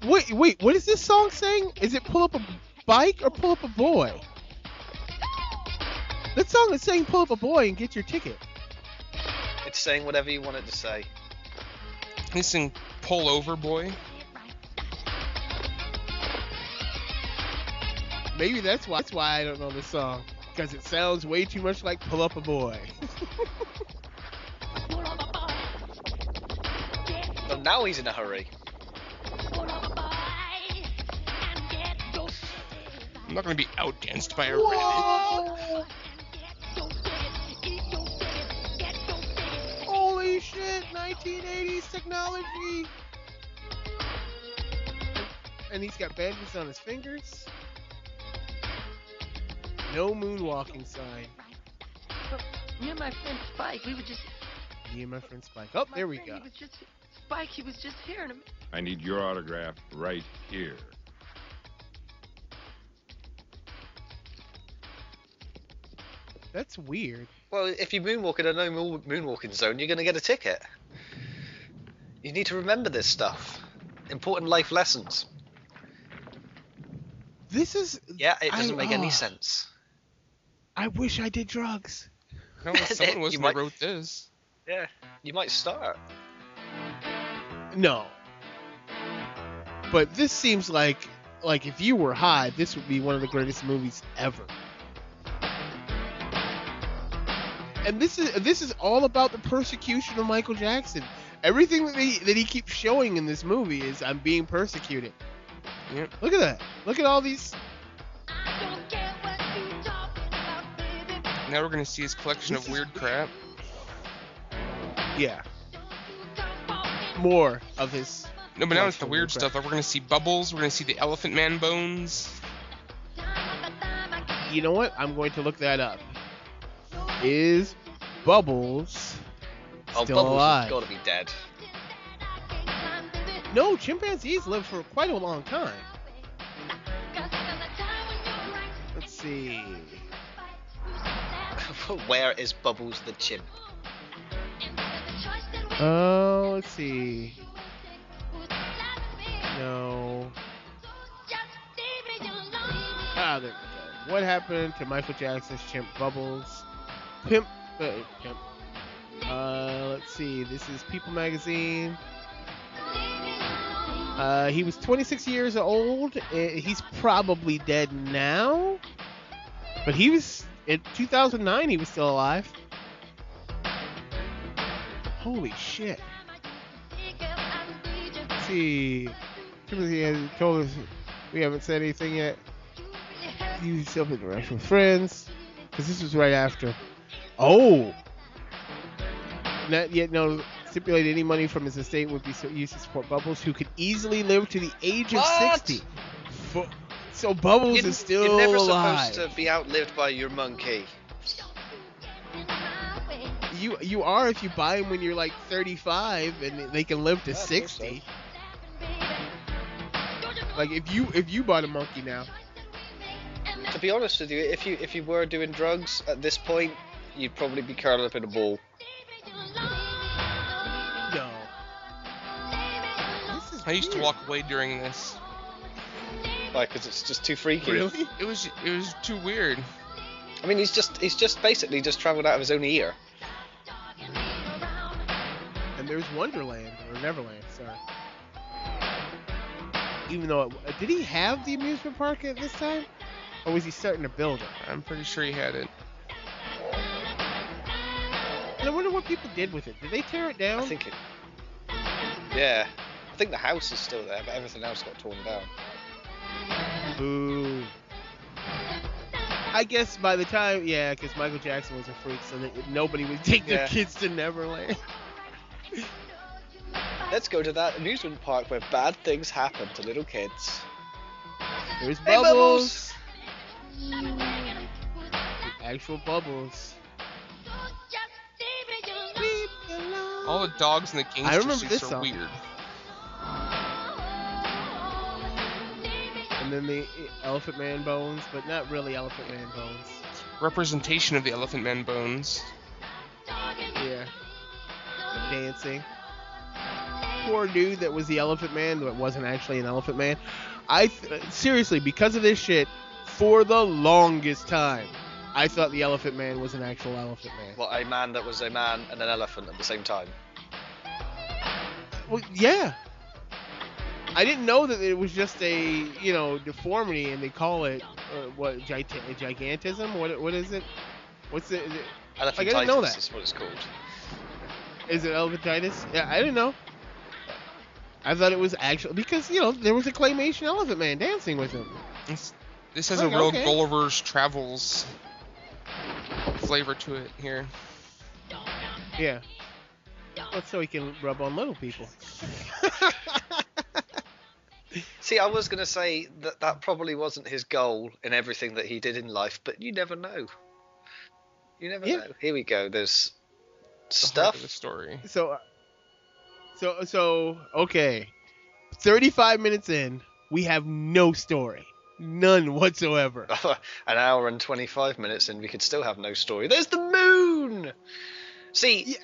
Wait, wait, what is this song saying? Is it pull up a bike or pull up a boy? That song is saying pull up a boy and get your ticket. It's saying whatever you want it to say. He's saying, pull over, boy. Maybe that's why that's why I don't know this song. Because it sounds way too much like pull up a boy. But now he's in a hurry. I'm not gonna be outdanced by a rabbit. Holy shit, 1980s technology! And he's got bandages on his fingers. No moonwalking sign. Me and my friend Spike, we were just. Me and my friend Spike. Oh, my there we friend, go. He was just Spike, he was just here. I need your autograph right here. That's weird. Well, if you moonwalk in a no moonwalking zone, you're going to get a ticket. You need to remember this stuff. Important life lessons. This is. Yeah, it doesn't I- make any ah. sense. I wish I did drugs. No, someone was might- wrote this. Yeah, you might start. No. But this seems like like if you were high, this would be one of the greatest movies ever. And this is this is all about the persecution of Michael Jackson. Everything that he that he keeps showing in this movie is I'm being persecuted. Yep. Look at that. Look at all these. Now we're gonna see his collection of weird crap. Yeah. More of his. No, but now it's the weird crap. stuff. Like we're gonna see bubbles. We're gonna see the Elephant Man bones. You know what? I'm going to look that up. Is Bubbles Oh, still Bubbles alive? got to be dead. No, chimpanzees live for quite a long time. Let's see. Where is Bubbles the chimp? Oh, let's see. No. Ah, there we go. What happened to Michael Jackson's chimp Bubbles? Pimp. Uh, pimp. Uh, let's see. This is People Magazine. Uh, he was 26 years old. Uh, He's probably dead now. But he was in 2009. He was still alive. Holy shit. Let's see. Timothy has told us we haven't said anything yet. Use self interaction with friends. Because this was right after. Oh! Not yet no stipulate any money from his estate would be so used to support Bubbles, who could easily live to the age of What? 60. Fu- So Bubbles You're, is still you're never alive. supposed to be outlived by your monkey. You you are if you buy them when you're like 35 and they can live to I guess 60. Like if you if you bought a monkey now, To be honest with you, if you if you were doing drugs at this point, you'd probably be curled up in a ball. no. This is I used to walk away during this. Like, because it's just too freaky. Really? It was it was too weird. I mean, he's just he's just basically just travelled out of his own ear. And there's Wonderland or Neverland, sorry. Even though it, did he have the amusement park at this time, or was he starting to build it? I'm pretty sure he had it. And I wonder what people did with it. Did they tear it down? I think it. Yeah, I think the house is still there, but everything else got torn down. Boo. I guess by the time, yeah, because Michael Jackson was a freak, so nobody would take their Yeah. kids to Neverland. Let's go to that amusement park where bad things happen to little kids. There's Hey, bubbles. Actual bubbles. All the dogs in the I gangster remember suits this are song. weird. And then the Elephant Man bones, but not really Elephant Man bones. Representation of the Elephant Man bones. Yeah. Dancing. Poor dude that was the Elephant Man, that wasn't actually an Elephant Man. I th- seriously, because of this shit, for the longest time, I thought the Elephant Man was an actual Elephant Man. Well, a man that was a man and an elephant at the same time. Well, yeah. I didn't know that it was just a you know deformity, and they call it uh, what gigant- gigantism. What what is it? What's it? Is it, Elephantitis I didn't know that. is what it's called. is it elephantitis? Yeah, I didn't know. I thought it was actual because you know there was a claymation Elephant Man dancing with him. This, this has Oh, a real okay. Gulliver's Travels flavor to it here. Yeah. Well, so he can rub on little people. See, I was gonna say that that probably wasn't his goal in everything that he did in life, but you never know. You never Yeah. know. Here we go. There's The heart the stuff. story. so, uh, So so okay. 35 minutes in, we have no story. None whatsoever. An hour and 25 minutes and we could still have no story. There's the moon! See,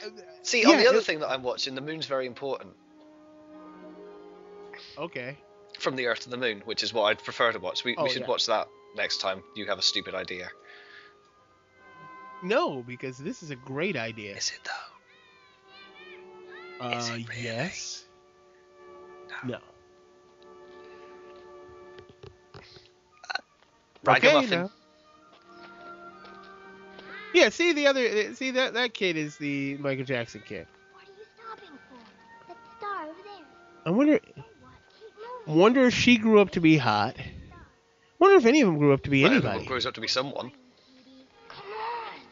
see, on the other it- thing that I'm watching, the moon's very important. Okay. From the Earth to the Moon, which is what I'd prefer to watch. We, Oh, we should yeah. watch that next time you have a stupid idea. No, because this is a great idea. Is it though? Uh, Is it really? yes. No. Okay, Ragamuffin. now. Yeah, see the other, uh, see that that kid is the Michael Jackson kid. What are you stopping for? That star over there. I wonder, What? Wonder if she grew up to be hot. Wonder if any of them grew up to be Well, everyone anybody. grows up to be someone.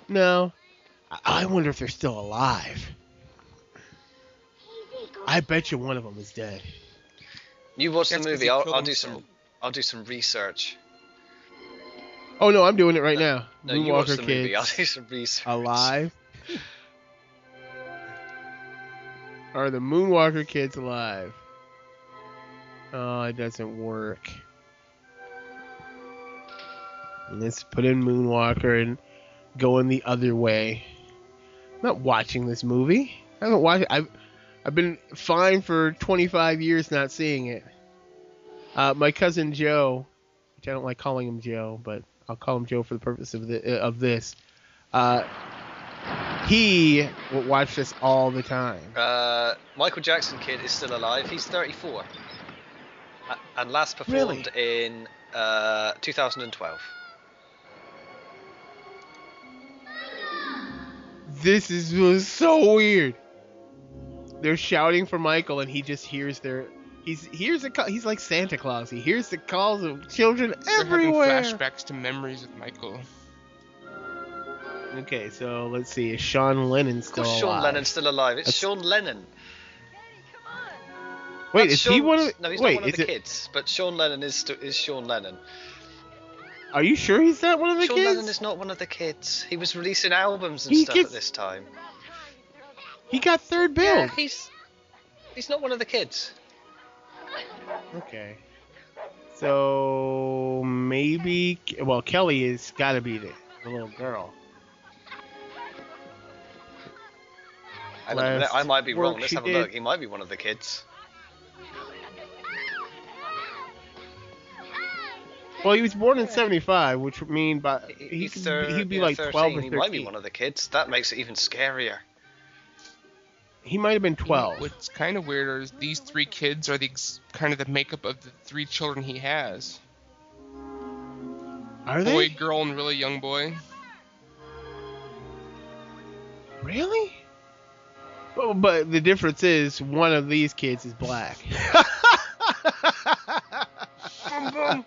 No. I- I wonder if they're still alive. I bet you one of them is dead. You watch That's the 'cause movie. I'll, I'll do some. I'll do some research. Oh no, I'm doing it right now. No, you watch Moonwalker the kids movie. I'll do some research. alive. Are the Moonwalker kids alive? Oh, it doesn't work. Let's put in Moonwalker and going the other way. I'm not watching this movie. I haven't watched it. I've, I've been fine for 25 years not seeing it. Uh, my cousin Joe, which I don't like calling him Joe, but I'll call him Joe for the purpose of the, of this. Uh, he w- watched this all the time. Uh, Michael Jackson kid is still alive. He's 34, Uh, and last performed in uh, 2012. This is was so weird. They're shouting for Michael, and he just hears their. He's hears the call. He's like Santa Claus. He hears the calls of children They're everywhere. having flashbacks to memories with Michael. Okay, so let's see. Is Sean Lennon Of still course, Sean alive? Lennon's still alive. It's That's- Sean Lennon. Wait, That's is he one of? No, he's wait, not one of is the it? kids. But Sean Lennon is st- is Sean Lennon. Are you sure he's not one of the Sean kids? Sean Lennon is not one of the kids. He was releasing albums and He stuff gets- at this time. He got third bill. Yeah, he's he's not one of the kids. Okay. So maybe well Kellie is got to be the, the little girl. Hang on a minute, Last I might be wrong. Let's have a did- look. He might be one of the kids. Well, he was born in '75, which would mean by he could, he'd be yeah, like 13. 12 or 13. He might be one of the kids. That makes it even scarier. He might have been 12. What's kind of weird is these three kids are the ex- kind of the makeup of the three children he has. Are Boy, they girl, and really young boy. really? Well, but the difference is one of these kids is black.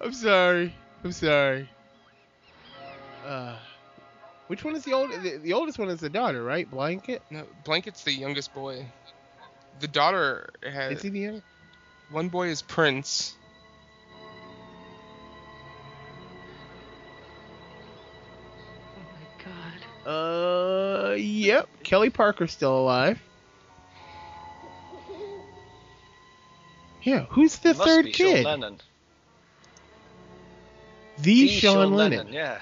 I'm sorry. I'm sorry. Uh, which one is the old? The, the oldest one is the daughter, right? Blanket. No, Blanket's the youngest boy. The daughter has Is he the young? one boy is Prince. Oh my god. Uh, yep. Kellie Parker's still alive. Yeah, who's the must third be kid? Sean Lennon. The, The Sean, Lennon. Yeah.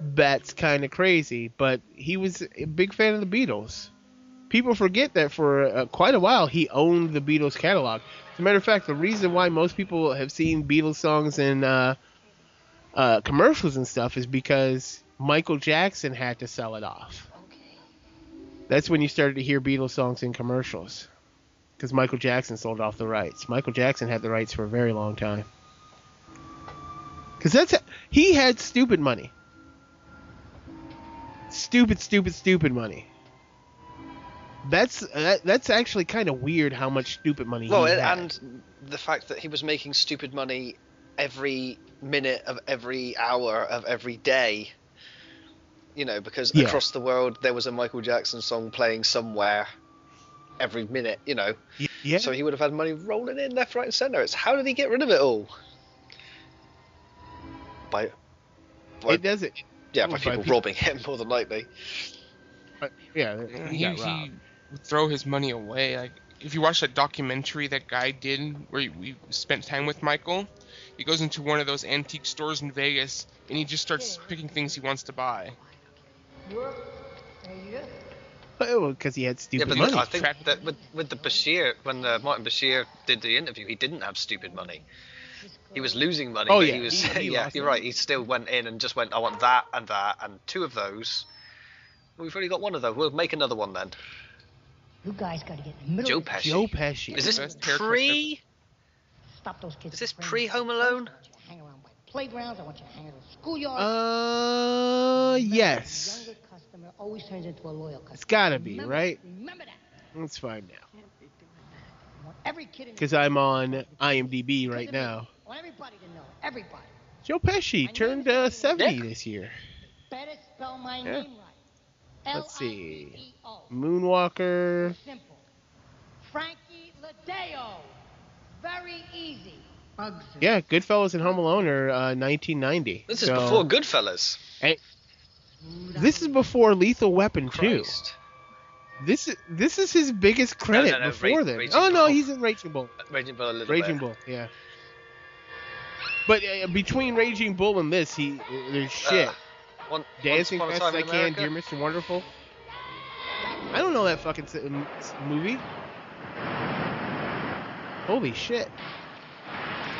That's kind of crazy, but he was a big fan of the Beatles. People forget that for uh, quite a while he owned the Beatles catalog. As a matter of fact, the reason why most people have seen Beatles songs in uh, uh, commercials and stuff is because Michael Jackson had to sell it off. Okay. That's when you started to hear Beatles songs in commercials. Because Michael Jackson sold off the rights. Michael Jackson had the rights for a very long time. Because that's he had stupid money. Stupid, stupid, stupid money. That's uh, that, that's actually kind of weird how much stupid money Well, he and, had. and the fact that he was making stupid money every minute of every hour of every day. You know, because Yeah. across the world there was a Michael Jackson song playing somewhere every minute. You know, yeah. so he would have had money rolling in left, right, and centre. It's how did he get rid of it all? By, by it doesn't. Yeah, by By people people. robbing him more than likely. But, yeah, Yeah, he he, he would throw his money away. Like if you watch that documentary that guy did where we spent time with Michael, he goes into one of those antique stores in Vegas and he just starts picking things he wants to buy. because he had stupid Yeah, stupid but money. I think Track- that with, with the Bashir, when uh, Martin Bashir did the interview, he didn't have stupid money. He was losing money, Oh, but yeah, he was. he- he yeah, you're money. right. He still went in and just went, I want that and that and two of those. We've already got one of those. We'll make another one then. You guys gotta get in the middle. Joe of Pesci. Joe Pesci. Is this pre? Stop those kids. Is this pre-Home Alone? I want you to hang around by playgrounds. I want you to hang out at schoolyards. Uh, Remember, yes. A younger customer always turns into a loyal customer. It's gotta be, Remember- right? Remember that. Let's find out. I want every kid in Because I'm on IMDb right now. I want everybody to know. Everybody. Joe Pesci turned uh, 70 this year. Better spell my Yeah. name right. Let's see. Moonwalker. Simple. Frankie LiDeo. Very easy. Bugs. Yeah, Goodfellas and Home Alone are uh, 1990. This is before Goodfellas. This is before Lethal Weapon 2. Christ. This is this is his biggest credit no, no, before Ra- then. Raging oh no, he's in Raging Bull. Raging Bull a little Raging bit. Bull, yeah. But uh, between Raging Bull and this, he there's shit. Uh, one, Dancing Once Fast Upon as a I Time Can, Dear Mr. Wonderful. I don't know that fucking s- m- s- movie. Holy shit.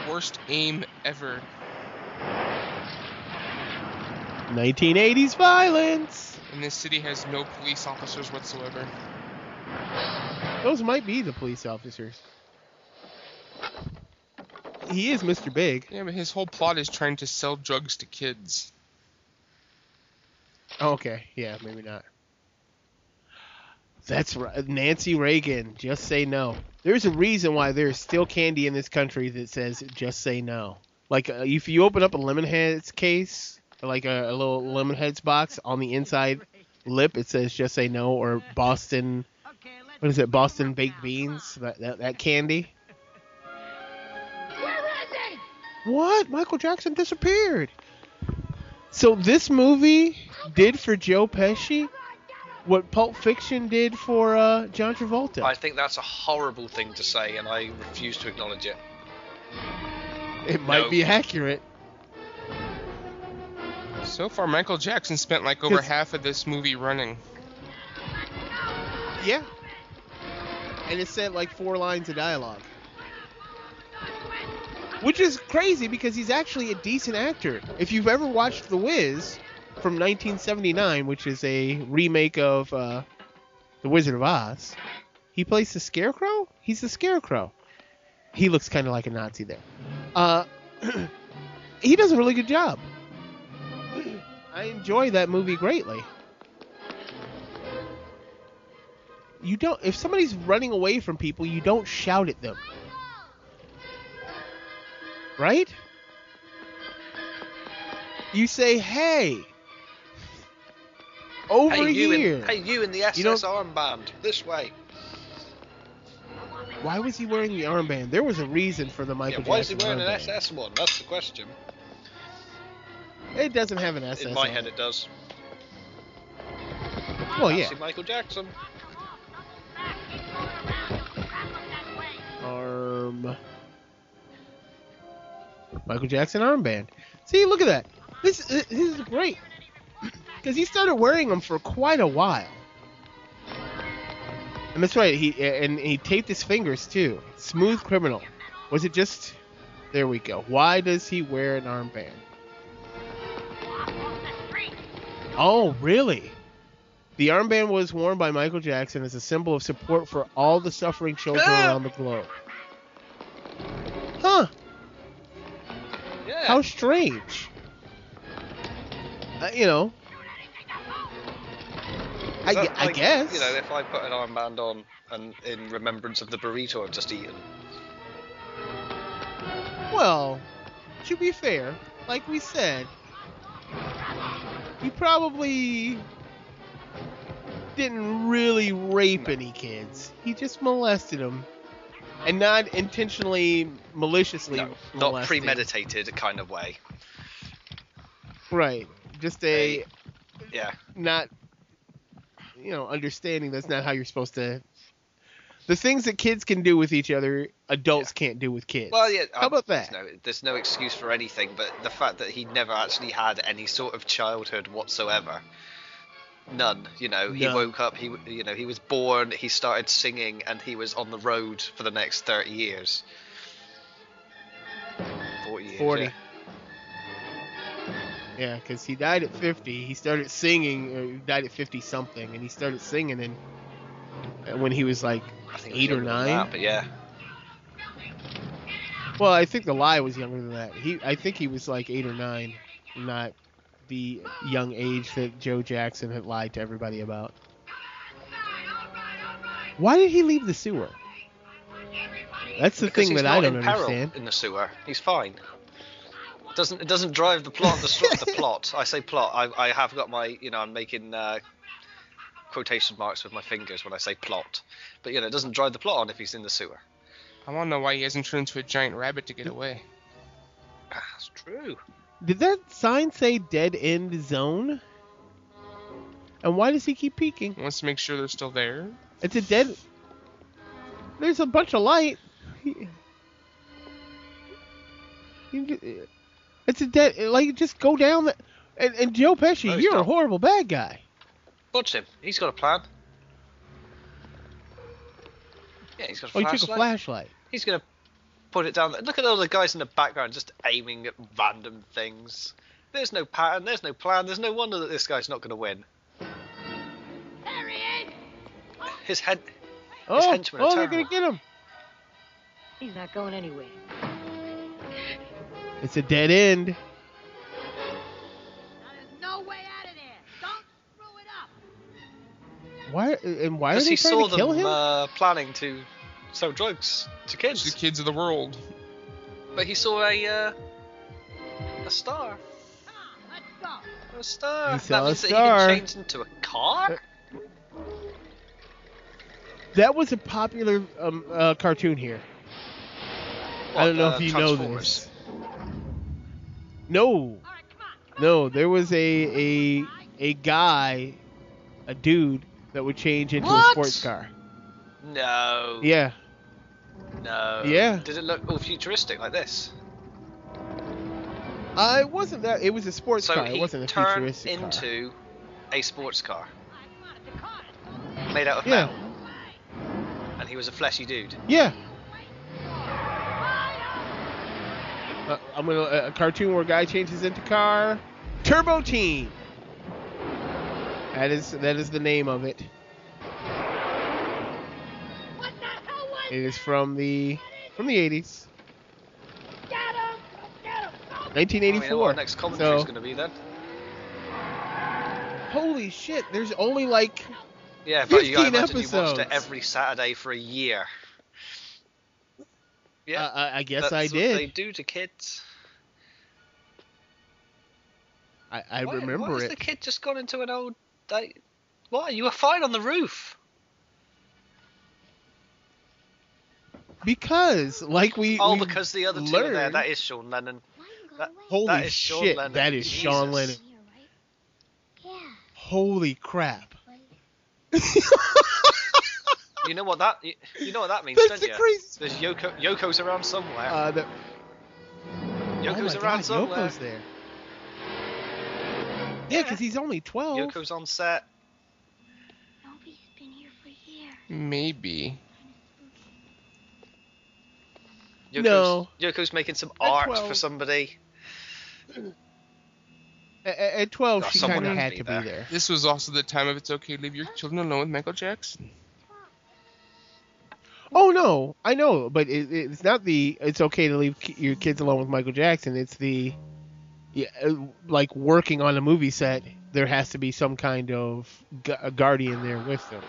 Worst aim ever. 1980s violence. And this city has no police officers whatsoever. Those might be the police officers. He is Mr. Big. Yeah, but his whole plot is trying to sell drugs to kids. Okay, yeah, maybe not. That's right. Nancy Reagan, just say no. There's a reason why there's still candy in this country that says just say no. Like uh, if you open up a Lemonheads case, like a, a little Lemonheads box on the inside lip, it says just say no or Boston. What is it? Boston baked beans. That that, that candy. Where is he? What? Michael Jackson disappeared. So this movie did for Joe Pesci what Pulp Fiction did for uh, John Travolta. I think that's a horrible thing to say, and I refuse to acknowledge it. it might no. be accurate. So far, Michael Jackson spent like over half of this movie running. Yeah. And it said like four lines of dialogue. Which is crazy because he's actually a decent actor. If you've ever watched The Wiz from 1979, which is a remake of uh, The Wizard of Oz, he plays the Scarecrow. He's the Scarecrow. He looks kind of like a Nazi there. Uh, he does a really good job. I enjoy that movie greatly. You don't. If somebody's running away from people, you don't shout at them. Right? You say, "Hey, over hey, you here." In, hey, you in the SS You don't- armband. This way. Why was he wearing the armband? There was a reason for the Michael yeah, why is he wearing an. SS one? That's the question. It doesn't have an SS. in my head, it. it does. Well, yeah. See Michael Jackson. Arm. Michael Jackson armband. See, look at that. This uh, this is great because he started wearing them for quite a while. And that's right. He and he taped his fingers too. Smooth criminal. Was it just? There we go. Why does he wear an armband? Oh, really? The armband was worn by Michael Jackson as a symbol of support for all the suffering children Ah! around the globe. Huh? Yeah. How strange. Uh, you know. I, that I like, guess. You know, if I put an armband on and in remembrance of the burrito I've just eaten. Well, to be fair, like we said, he probably didn't really rape any kids. He just molested them. And not intentionally, maliciously No, not molested. premeditated kind of way. Right. just a Yeah. not you know understanding that's not how you're supposed to. The things that kids can do with each other, adults can't do with kids. Well, yeah. How about there's that? No, there's no excuse for anything, but the fact that he never actually had any sort of childhood whatsoever. None. You know, he None. woke up. He, you know, he was born. He started singing, and he was on the road for the next thirty years. Forty years. 40. yeah. Yeah, because he died at 50. He started singing, or he died at 50 something, and he started singing in, uh, when he was like I it was eight or nine. that, but yeah. Well, I think the lie was younger than that. He, I think he was like eight or nine, not the young age that Joe Jackson had lied to everybody about. Why did he leave the sewer? That's the Because thing that I don't understand. in the sewer. He's fine. It doesn't it doesn't drive the plot the, the plot. I say plot. I, I have got my you know I'm making uh, quotation marks with my fingers when I say plot. But you know it doesn't drive the plot on if he's in the sewer. I want to know why he hasn't turned into a giant rabbit to get away. That's true. Did that sign say dead end zone? And why does he keep peeking? He wants to make sure they're still there. It's a dead. There's a bunch of light. He- you ju- It's a dead. Like just go down the. And, and Joe Pesci, No, you're a horrible bad guy. Watch him. He's got a plan. Yeah, he's got a Oh, he took a flashlight. He's gonna put it down. there. Look at all the guys in the background just aiming at random things. There's no pattern. There's no plan. There's no wonder that this guy's not gonna win. There he is! His head. Oh, henchmen are oh, they're gonna get him. He's not going anywhere. It's a dead end. Why? And why are they he trying saw to kill them him? uh, planning to sell drugs to kids. the kids, kids of the world. but he saw a uh, a star. Come on. A star. He saw that a means that star. he can change into a car. That was a popular um, uh, cartoon here. I don't know uh, if you know this. No, no, there was a a a guy, a dude that would change into a sports car. No. Yeah, No. Yeah. Did it look all futuristic like this? uh, it wasn't that. It was a sports so car. It wasn't a turned futuristic car. into a sports car made out of Yeah. metal, and he was a fleshy dude. Yeah. Uh, I'm gonna a a cartoon where a guy changes into car. Turbo Teen. That is that is the name of it. What the hell was It is from the from the 80s, Get him! Get him! I mean, 1984. next commentary is So- going to be then. Holy shit! There's only like Yeah, but you, I 15 imagine you watched it every Saturday for a year. Yeah, uh, I- I guess that's I what did. they do to kids. I, I Why- remember why has the kid just gone into an old? Like, why you were fine on the roof? Because like we Oh, we because the other two are there. That is Sean Lennon. That, Holy that is Sean shit! Lennon. That is Sean Jesus. Lennon. Holy crap! You know what that? You, you know what that means, That's don't the you? craziest- There's Yoko. Yoko's around somewhere. Uh, the, Yoko's oh my around God, somewhere. Yoko's there. Yeah, because he's only 12. Yoko's on set. Maybe. Yoko's, No. Yoko's making some At art 12. for somebody. At, at 12, Oh, she kind of had had to to be be there. there. This was also the time of It's Okay to Leave Your Children Alone with Michael Jackson. Oh no, I know, but it, it's not the. It's okay to leave your kids alone with Michael Jackson. It's the, yeah, uh, like working on a movie set. There has to be some kind of gu- guardian there with them.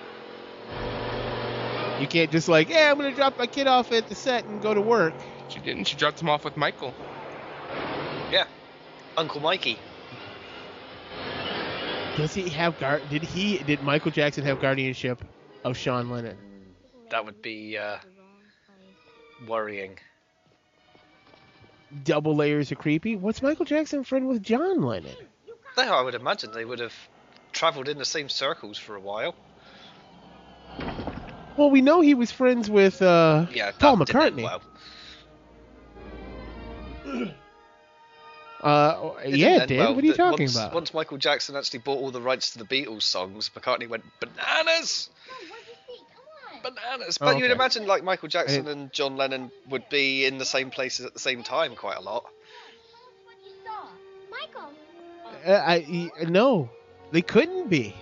You can't just like, yeah, I'm gonna drop my kid off at the set and go to work. She didn't. She dropped him off with Michael. Yeah. Uncle Mikey. Does he have guard? Did he? Did Michael Jackson have guardianship of Sean Lennon? That would be uh, worrying. Double layers of creepy. What's Michael Jackson friend with John Lennon? there, I would imagine they would have travelled in the same circles for a while. Well, we know he was friends with uh, Yeah, Paul McCartney. well. Uh, It yeah, it did. well. What are you talking once, about? Once Michael Jackson actually bought all the rights to the Beatles songs, McCartney went bananas, bananas. Oh, But you'd imagine like Michael Jackson I- and John Lennon would be in the same places at the same time quite a lot. Michael. Uh, I, no, they couldn't be.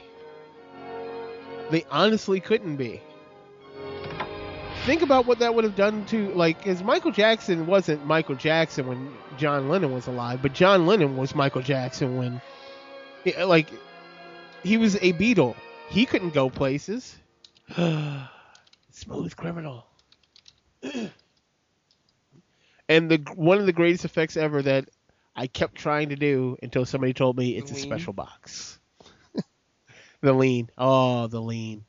They honestly couldn't be. Think about what that would have done to like, because Michael Jackson wasn't Michael Jackson when John Lennon was alive, but John Lennon was Michael Jackson when, like, he was a Beatle. He couldn't go places. Smooth criminal. and the one of the greatest effects ever that I kept trying to do until somebody told me it's a special box. the lean. Oh, the lean.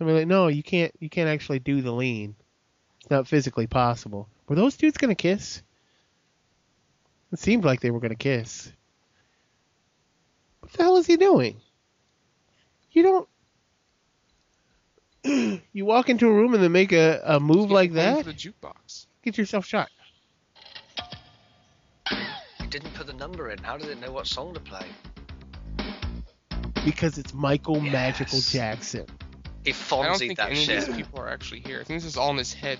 I mean, like, no, you can't. You can't actually do the lean. It's not physically possible. Were those dudes gonna kiss? It seemed like they were gonna kiss. What the hell is he doing? You don't. you walk into a room and then make a, a move like that. for the jukebox. Get yourself shot. You didn't put the number in. How did it know what song to play? Because it's Michael Magical Jackson. He I don't fonzied think that any shit. of these people are actually here. I think this is all in his head.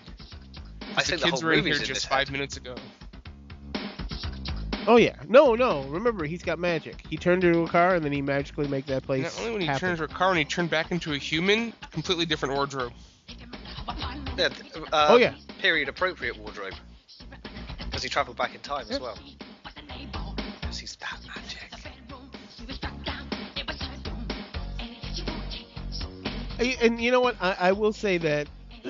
I the think the kids whole were in here just his five head. minutes ago. Oh yeah. No, no. Remember, he's got magic. He turned into a car and then he magically make that place Not only when he happen. turned into a car, when he turned back into a human, completely different wardrobe. Yeah, th- uh, Oh, yeah. Period appropriate wardrobe. Because he travelled back in time as well. Because he's that magic. And you know what? I, I will say that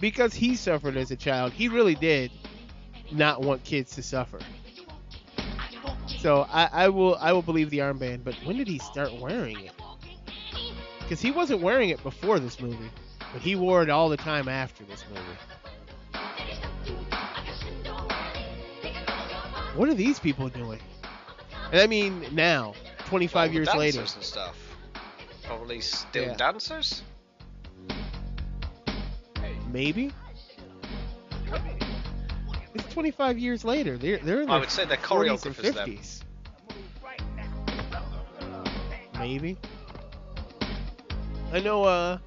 because he suffered as a child, he really did not want kids to suffer. So I, I will I will believe the armband. But when did he start wearing it? Because he wasn't wearing it before this movie, but he wore it all the time after this movie. What are these people doing? And I mean now, 25 All the years dancers later. and stuff. Probably still Yeah. dancers. Maybe. It's 25 years later. They're they're in I their would say they're 40s and 50s. Maybe. I know. Uh,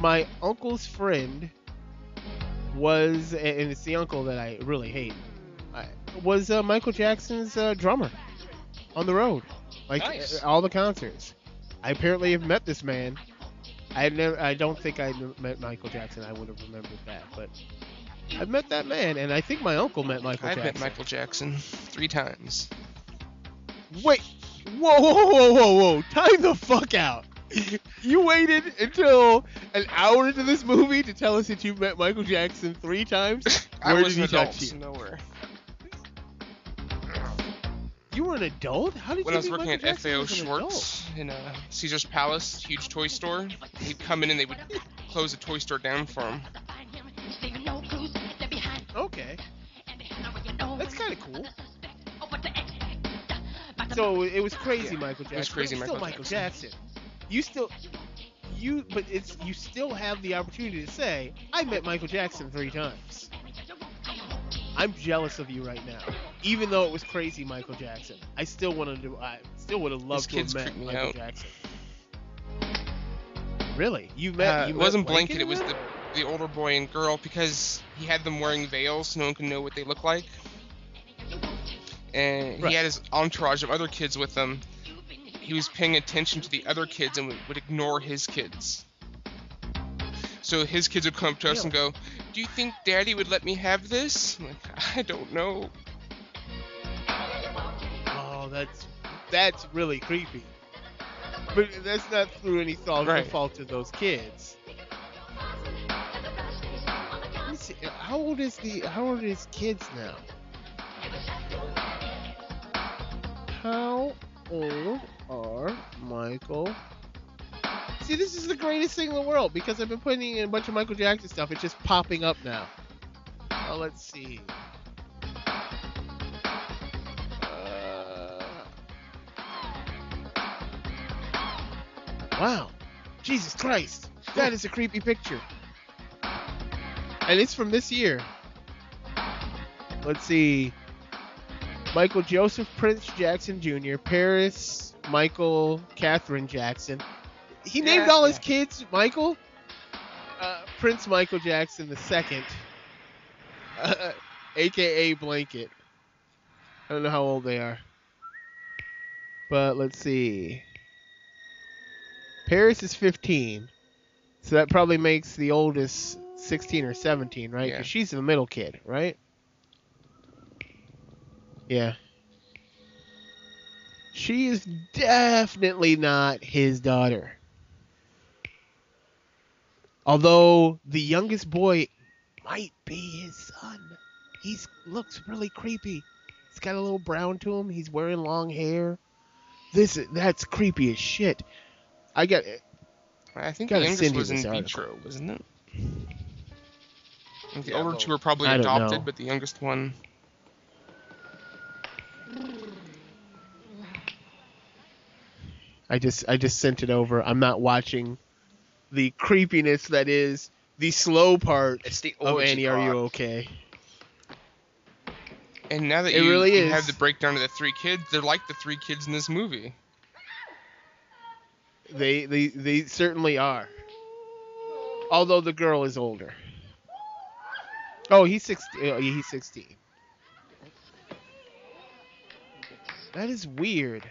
my uncle's friend was, and it's the uncle that I really hate. Was uh, Michael Jackson's uh, drummer on the road, like Nice. uh, all the concerts. I apparently have met this man. I never. I don't think I met Michael Jackson. I would have remembered that, but I've met that man, and I think my uncle met Michael I've Jackson. met Michael Jackson three times. Wait. Whoa, whoa, whoa, whoa, whoa. Time the fuck out. You waited until an hour into this movie to tell us that you've met Michael Jackson three times? I Where was did an he adult, touch you? so nowhere. You were an adult? How did When you I was meet working Michael at Jackson FAO as an Schwartz in uh, Caesar's Palace, huge toy store, he'd come in and they would close the toy store down for him. Adult? Okay. That's kind of cool. So it was crazy, Yeah, Michael Jackson. it was but crazy still Michael Michael Jackson. You still, you, but it's you still have the opportunity to say, I met Michael Jackson three times. I'm jealous of you right now, even though it was crazy, Michael Jackson. I still wanted to. I still would have loved to have met Michael out. Jackson. Really? You met? Uh, you it met wasn't Blanket blanket, it was that? the, the older boy and girl because he had them wearing veils so no one could know what they look like. And Right. he had his entourage of other kids with him. He was paying attention to the other kids and would, would ignore his kids. So his kids would come up to us and go, Do you think daddy would let me have this? I'm like, I don't know. Oh, that's that's really creepy. But that's not through any fault, Right. fault of those kids. how old is the how old is kids now? How old are Michael? See, this is the greatest thing in the world because I've been putting in a bunch of Michael Jackson stuff. It's just popping up now. Oh, let's see. Uh... wow. Jesus Christ. That is a creepy picture. And it's from this year. Let's see. Michael Joseph Prince Jackson Jr., Paris Michael Catherine Jackson. He named Yeah. all his kids Michael. Uh, Prince Michael Jackson the second, uh, aka Blanket. I don't know how old they are. But let's see. Paris is 15. So that probably makes the oldest 16 or 17, right? Yeah. she's the middle kid, right? Yeah. She is definitely not his daughter. Although the youngest boy might be his son. He looks really creepy. He's got a little brown to him. He's wearing long hair. This that's creepy as shit. I got I think the youngest was in vitro, wasn't it? I think the Yeah, older well, two were probably I adopted, but the youngest one. I just I just sent it over. I'm not watching the creepiness that is the slow part It's the of orgy Annie. Are you okay? And now that It you, really you is. have the breakdown of the three kids, they're like the three kids in this movie. They they they certainly are. Although the girl is older. Oh, he's 16. Oh, yeah, he's 16. That is weird.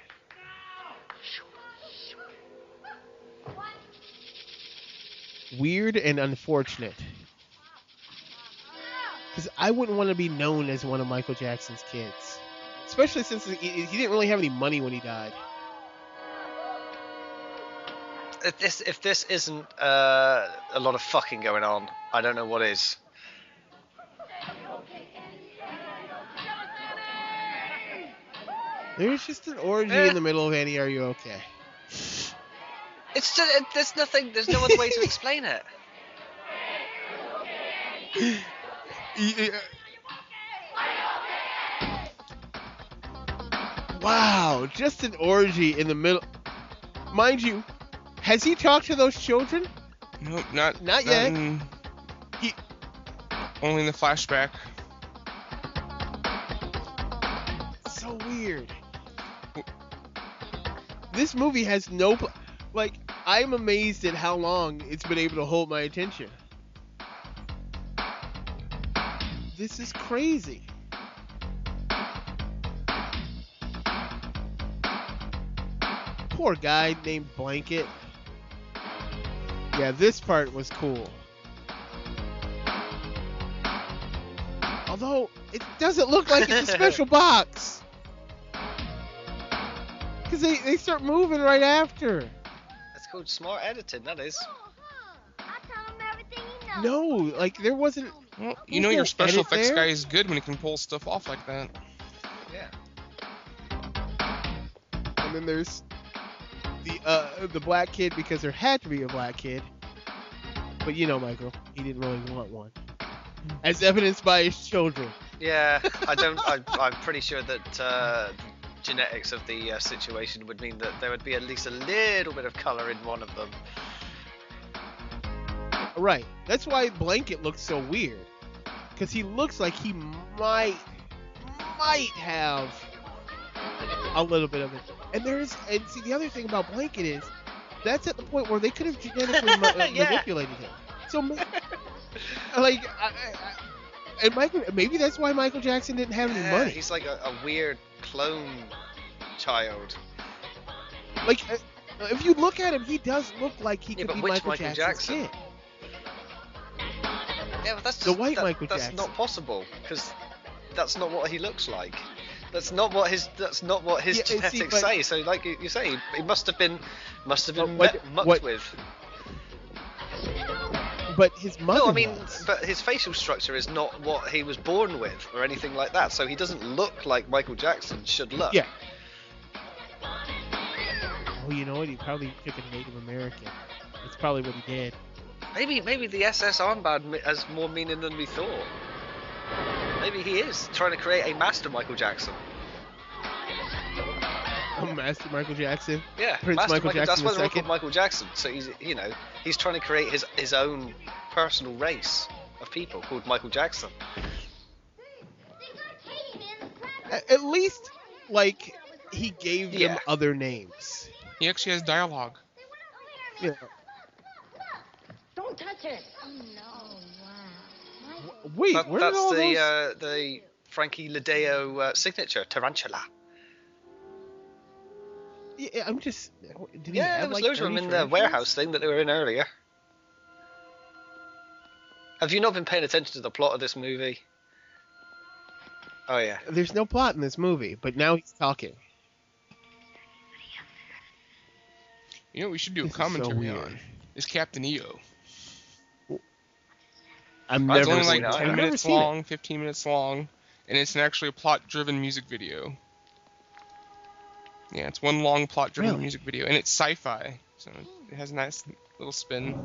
Weird and unfortunate. Because I wouldn't want to be known as one of Michael Jackson's kids. Especially since he, he didn't really have any money when he died. If this if this isn't uh, a lot of fucking going on, I don't know what is. There's just an orgy Eh. in the middle of Annie, are you okay? It's just, it, there's nothing. There's no other way to explain it. Wow, just an orgy in the middle. Mind you, has he talked to those children? Nope, not Not yet. in- He- only in the flashback. This movie has no pl- like. I'm amazed at how long it's been able to hold my attention. This is crazy. Poor guy named Blanket. Yeah, this part was cool. Although it doesn't look like it's a special box. Because they, they start moving right after. That's called smart editing. That is. I tell him everything he knows. No, like there wasn't. Well, you know your special effects there? guy is good when he can pull stuff off like that. Yeah. And then there's the uh the black kid because there had to be a black kid. But you know, Michael, he didn't really want one, as evidenced by his children. Yeah. I don't. I, I'm pretty sure that uh, genetics of the uh, situation would mean that there would be at least a little bit of color in one of them. Right. That's why Blanket looks so weird. Because he looks like he might might have a little bit of it. And there's and see the other thing about Blanket is that's at the point where they could have genetically ma- uh, Yeah. manipulated him. So like I, I, I- and Michael maybe that's why Michael Jackson didn't have any Yeah, money. He's like a, a weird clone child. Like uh, if you look at him, he does look like he Yeah, could but be which Michael, Michael Jackson's Jackson? kid. Yeah, but that's The just, white that- Michael That's Jackson. not possible because that's not what he looks like. That's not what his. That's not what his Yeah, and see, genetics but- say. So, like you you say, he- he must have been, must have been But what- met, mucked what- with. But his mother. No, I mean, but his facial structure is not what he was born with or anything like that. So he doesn't look like Michael Jackson should look. Yeah. Oh, you know what? He probably took a Native American. That's probably what he did. Maybe maybe the SS armband has more meaning than we thought. Maybe he is trying to create a master Michael Jackson. A Master Michael Jackson. Yeah, Prince Master Michael That's Jackson why they're called. Michael Jackson. So he's, you know, he's trying to create his his own personal race of people called Michael Jackson. At least, like, he gave them other names. He actually has dialogue. Yeah. Don't touch it. Oh no! Wow. Wait, That- where did that's all the those? uh, the Frankie LiDeo uh, signature, Tarantula. Yeah, I'm just. Did he Yeah, have, there was like, loads of them in the warehouse thing that they were in earlier. Have you not been paying attention to the plot of this movie? Oh yeah. There's no plot in this movie, but now he's talking. You know we should do This a is so commentary weird. on? Is Captain EO. I've It's never only seen like it. 10 I've never minutes seen it. long, 15 minutes long, and it's an actually a plot-driven music video. Yeah, it's one long plot-driven Really? music video, and it's sci-fi, so it has a nice little spin.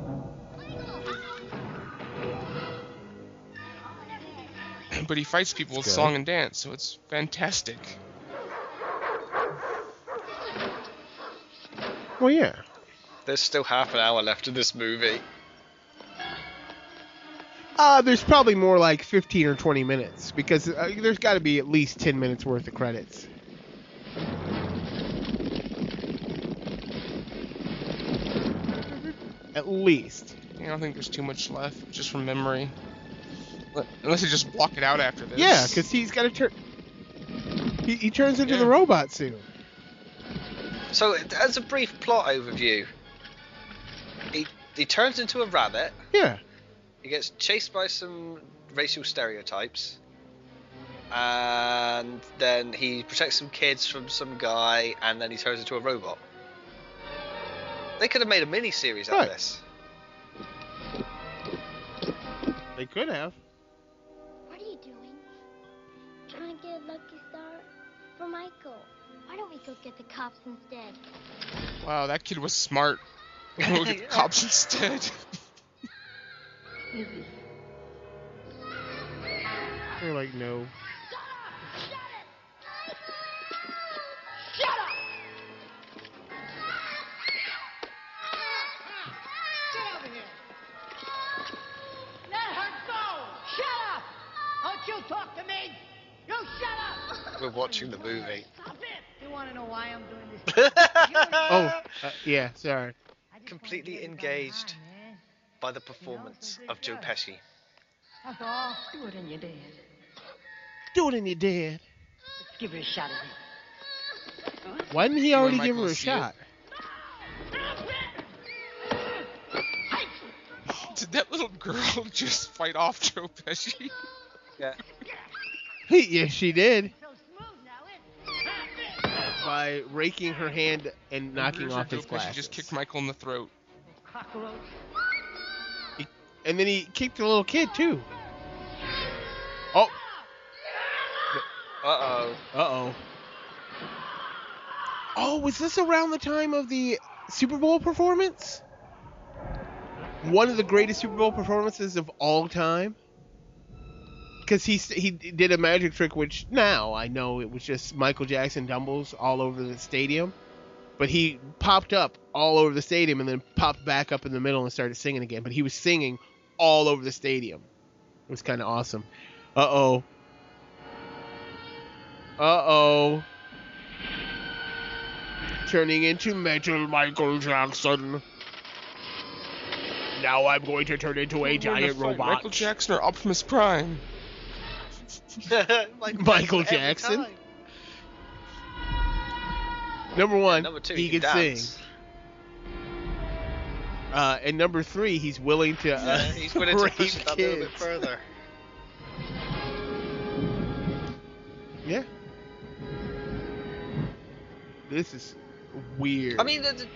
But he fights people with good. song and dance, so it's fantastic. Well, yeah. There's still half an hour left of this movie. Uh, there's probably more like 15 or 20 minutes because uh, there's got to be at least 10 minutes worth of credits. At least. I don't think there's too much left, just from memory. Unless they just block it out after this. Yeah, because he's got to turn. He, he turns into Yeah. the robot soon. So, as a brief plot overview, he he turns into a rabbit. Yeah. He gets chased by some racial stereotypes, and then he protects some kids from some guy, and then he turns into a robot. They could have made a mini series out Right. of this. They could have. What are you doing? Trying to get a lucky star for Michael. Why don't we go get the cops instead? Wow, that kid was smart. We'll get the cops instead. They're like, no. Talk to me! You shut up! We're watching the movie. Stop it! You want to know why I'm doing this? Oh, uh, yeah, sorry. Completely engaged by the performance of Joe Pesci. That's all. Do it and you're dead. Do it and you're dead. Let's give her a shot at it. Why didn't he already give her a shot? Did that little girl just fight off Joe Pesci? Yeah. yeah, she did. So smooth now, it. By raking her hand and knocking off his Pesci She just kicked Michael in the throat. Cockroach. And then he kicked the little kid, too. Oh, Uh oh. uh-oh. Oh, was this around the time of the Super Bowl performance? One of the greatest Super Bowl performances of all time? Because he, he did a magic trick, which now I know it was just Michael Jackson dumbles all over the stadium. But he popped up all over the stadium and then popped back up in the middle and started singing again. But he was singing all over the stadium. It was kind of awesome. Uh oh. Uh oh. Turning into Metal Michael Jackson. Now I'm going to turn into a giant robot. Michael Jackson or Optimus Prime? Michael, Michael Jackson? time. Number one, Number two, he, he, can, can sing. Uh, and number three, he's willing to uh, Yeah, he's willing to rape push it that little bit kids. further. Yeah. This is weird. I mean, the,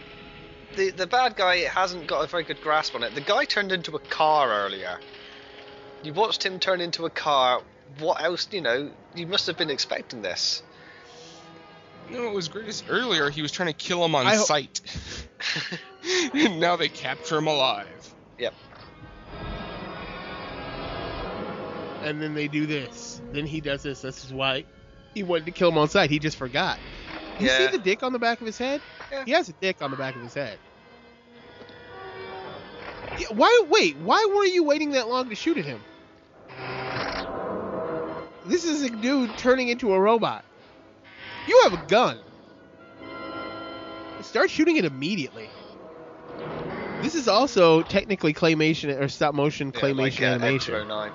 the the bad guy hasn't got a very good grasp on it. The guy turned into a car earlier. You watched him turn into a car. What else? You know, you must have been expecting this. You know what was great is earlier he was trying to kill him on I ho- sight. and now they capture him alive. Yep. and then they do this. Then he does this. This is why he wanted to kill him on sight. He just forgot. You Yeah. see the dick on the back of his head? Yeah. He has a dick on the back of his head. Why? Wait, why were you waiting that long to shoot at him? This is a dude turning into a robot. You have a gun. Start shooting it immediately. This is also technically claymation or stop motion Yeah, claymation like, uh, animation. 9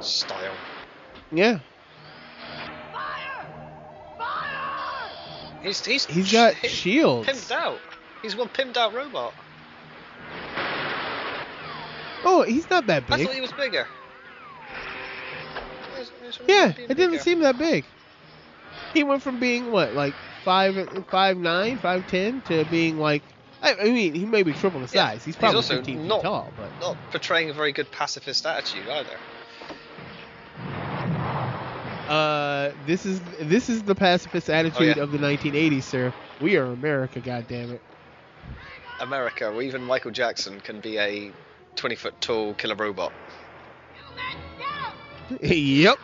style. Yeah. Fire! Fire! He's he's He's got him- shields. pimped out. He's one pimped out robot. Oh, he's not that big. I thought he was bigger. I was- I was Yeah, it didn't seem that big. He went from being what, like five, five nine, five ten, to being like, I, I mean, he may be triple the Yeah, size. He's he's probably also 15 feet not- tall, but Not portraying a very good pacifist attitude either. uh, this is this is the pacifist attitude yeah. of the 1980s, sir. We are America, goddammit. America, where even Michael Jackson can be a 20 foot tall killer robot. yep.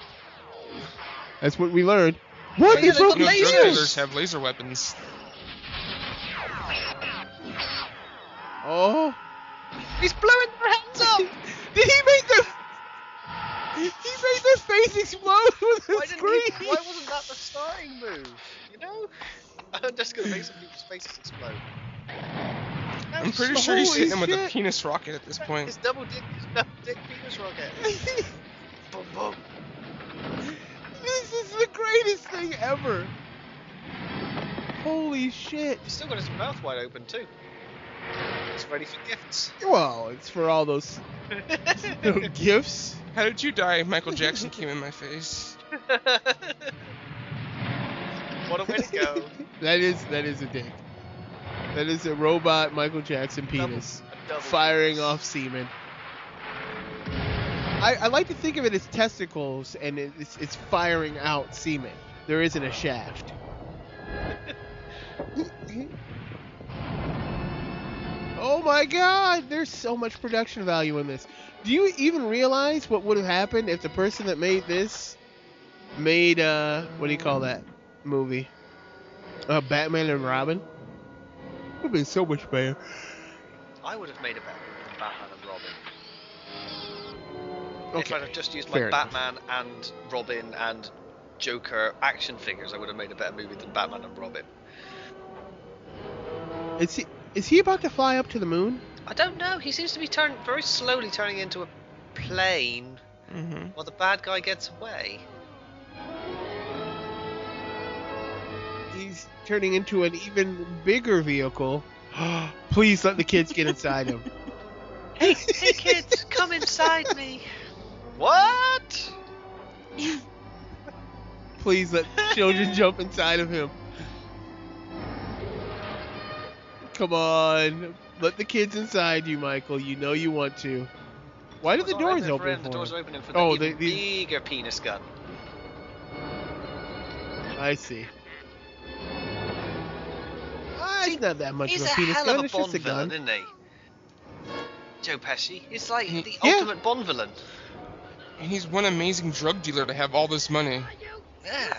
That's what we learned. What? They yeah, they broke got You know, lasers! have laser weapons. Oh. He's blowing their heads up! Did he make the? He made their face explode with Why, a didn't scream. he, why wasn't that the starting move? You know? I'm just gonna make some people's faces explode. I'm pretty sure he's Holy hitting him with a penis rocket at this point. His double dick, his double dick penis rocket. boom, boom. This is the greatest thing ever. Holy shit. He's still got his mouth wide open too. He's ready for gifts. Well, it's for all those gifts. How did you die? Michael Jackson came in my face. what a way to go. that is that is a dick. That is a robot Michael Jackson penis A double firing penis. off semen. I, I like to think of it as testicles, and it's, it's firing out semen. There isn't a shaft. oh my god, there's so much production value in this. Do you even realize what would have happened if the person that made this made uh what do you call that movie? Uh Batman and Robin? Would have been so much better. I would have made a Batman and Robin. If I'd have just used my fair enough. Batman and Robin and Joker action figures, I would have made a better movie than Batman and Robin. Is he is he about to fly up to the moon? I don't know. He seems to be turning very slowly turning into a plane Mm-hmm. while the bad guy gets away. He's turning into an even bigger vehicle. Please let the kids get inside him. Hey, hey kids, come inside me. What? Please let children jump inside of him. Come on. Let the kids inside you, Michael. You know you want to. Why did the doors for open him, for The doors are opening for the Oh, they- these- bigger penis gun. I see. Ah, it's not that much He's of a a penis hell gun. of a It's just Bond a gun. villain, isn't he? Joe Pesci. He's like the Yeah. ultimate Bond villain. And he's one amazing drug dealer to have all this money. Yeah.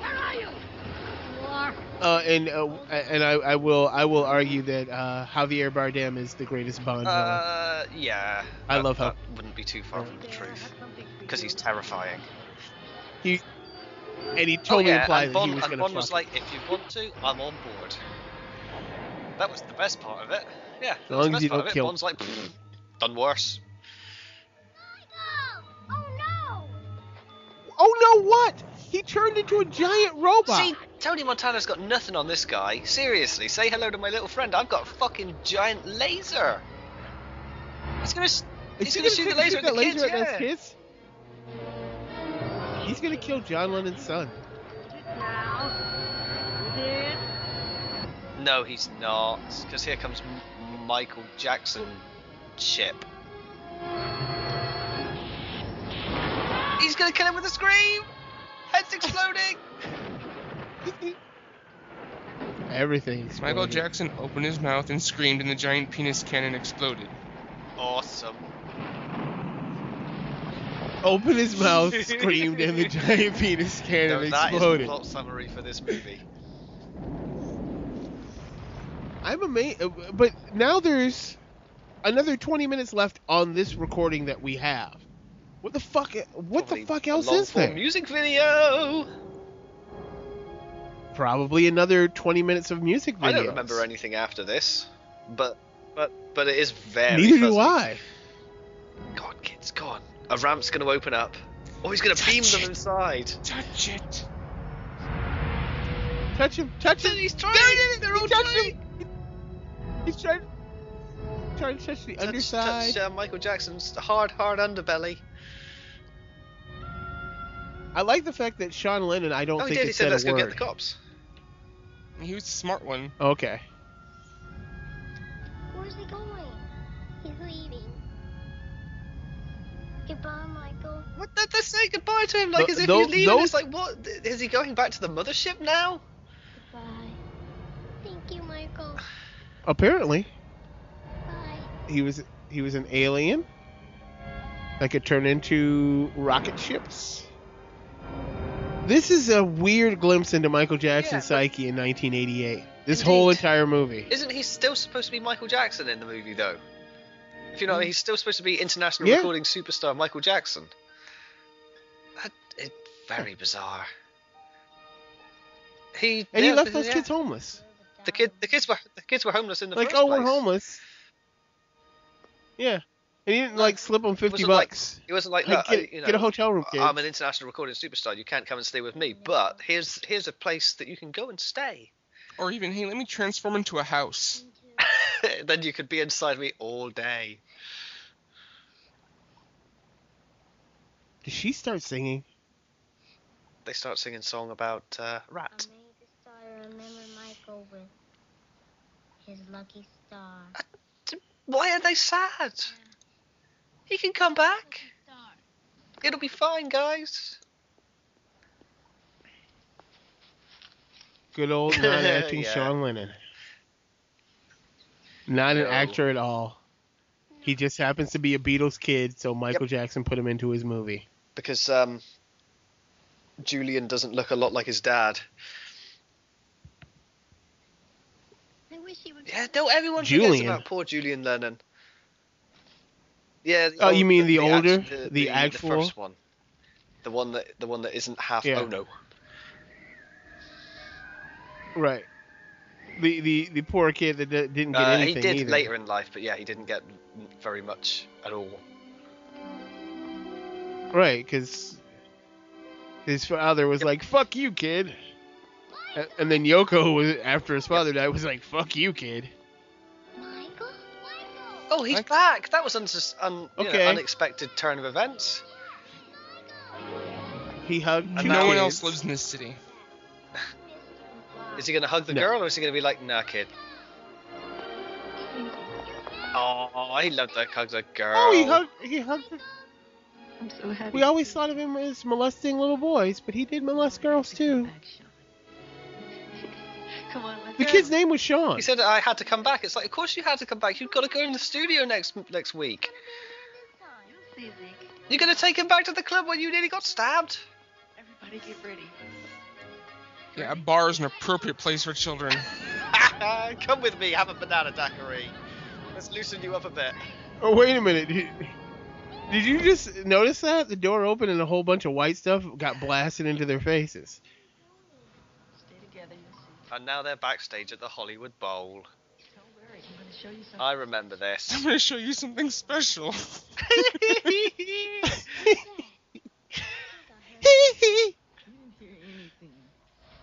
Where are you? You are. Uh, and uh, and I, I will I will argue that uh, Javier Bardem is the greatest Bond villain. Uh, yeah. I that- love how- that wouldn't be too far from the truth. Because he's terrifying. He and he totally oh, yeah, implied and that Bond, he was and gonna Bond fuck. was like, if you want to, I'm on board. That was the best part of it. Yeah, that long was the as best you part don't of it. kill- Bond's like, done worse. Oh no! What? He turned into a giant robot. See, Tony Montana's got nothing on this guy. Seriously, say hello to my little friend. I've got a fucking giant laser. He's gonna, he's he gonna shoot the laser at that the kids. laser at those Yeah. kids? He's gonna kill John Lennon's son. Now. No, he's not. Because here comes Michael Jackson chip. He's gonna kill him with a scream. Head's exploding. Everything. Michael. Jackson opened his mouth and screamed, and the giant penis cannon exploded. Awesome. opened his mouth, screamed, and the giant penis cannon No, that is exploded. plot summary for this movie. I'm amazed, uh, but now there's another 20 minutes left on this recording that we have. What the fuck? What Probably the fuck else is there? Music video. Probably another 20 minutes of music video. I don't remember anything after this, but but but it is very. Neither do. I. God, kids, go on. A ramp's going to open up. Oh, he's going to Touch beam them inside. Touch it. Touch him! Touch him! He's trying. There it is! They're He all trying. him! He's trying, trying to touch the Touch, underside. touch uh, Michael Jackson's hard, hard underbelly. I like the fact that Sean Lennon. I don't oh, he think did. He it said, said "Let's go get the cops." He was a smart one. Okay. Where's he going? He's leaving. Goodbye, Michael. What? They they say goodbye to him like Th- as if tho- he's leaving. those- It's like, what? Is he going back to the mothership now? Goodbye. Thank you, Michael. Apparently, Bye. he was he was an alien that could turn into rocket ships. This is a weird glimpse into Michael Jackson's Yeah, psyche in 1988. This whole entire movie. Isn't he still supposed to be Michael Jackson in the movie though? If you know, hmm. he's still supposed to be international Yeah. recording superstar Michael Jackson. That it's very bizarre. He and he left those yeah. kids homeless. The kid, the kids were the kids were homeless in the Like, first oh, place. we're homeless. Yeah. And he didn't like slip on 50 wasn't like- bucks. It wasn't like, Like, get, I- you know, get a hotel room, kid. I'm an international recording superstar. You can't come and stay with me, but here's here's a place that you can go and stay. Or even, hey, let me transform into a house. then you could be inside me all day. Did she start singing? They start singing song about uh, rat. I made the star remember Michael with his lucky star. Why are they sad? He can come back. It'll be fine, guys. Good old non-acting Yeah. Sean Lennon. Not an No. actor at all. He just happens to be a Beatles kid, so Michael Jackson put him into his movie. Because um, Julian doesn't look a lot like his dad. I wish he would. Yeah, no, everyone Julian. forgets about poor Julian Lennon. Yeah. the Oh, you mean the act- older- the, the the actual- first one, the one that the one that isn't half. Yeah. Oh no. Right. The the the poor kid that d- didn't get Uh, he anything did either. later in life, but yeah, he didn't get very much at all. Right, because his father was like, "Fuck you, kid," and then Yoko was after his father died was like, "Fuck you, kid." Michael? Oh, he's back. That was un- un- you know, unexpected turn of events. He hugged And two no one else lives in this city. Is he gonna hug the No. girl, or is he gonna be like, "Nah, kid"? Oh, I love that hug the girl. Oh, he hugged. He hugged. her. I'm so happy. We always thought of him as molesting little boys, but he did molest girls too. Come on, let's The go. kid's name was Sean. He said I had to come back. It's like, of course you had to come back. You've got to go in the studio next next week. You're gonna take him back to the club when you nearly got stabbed. Everybody get ready. Yeah, a bar is an appropriate place for children. come with me. Have a banana daiquiri. Let's loosen you up a bit. Oh wait a minute. Did, did you just notice that the door opened and a whole bunch of white stuff got blasted into their faces? Stay together. You'll see. And now they're backstage at the Hollywood Bowl. Don't worry. I'm going to show you something. I remember this. I'm gonna show you something special. You didn't hear anything.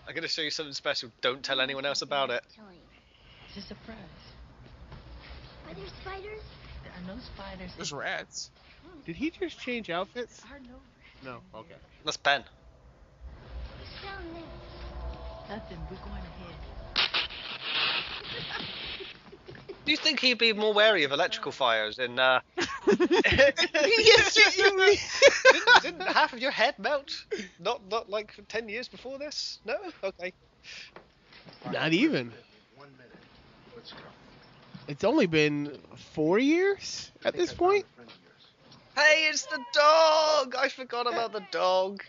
I'm gonna show you something special. Don't tell anyone else about it. It's a surprise. Are there spiders? There are no spiders. There's rats. Did he just change outfits? No No. Okay. That's Ben. What's down there? nothing. We're going ahead. Do you think he'd be more wary of electrical fires in? Uh... yes, you. didn't, didn't half of your head melt? Not not like ten years before this? No. Okay. Not even. One minute. Let's go. It's only been four years at this point. Hey, it's the dog! I forgot about the dog.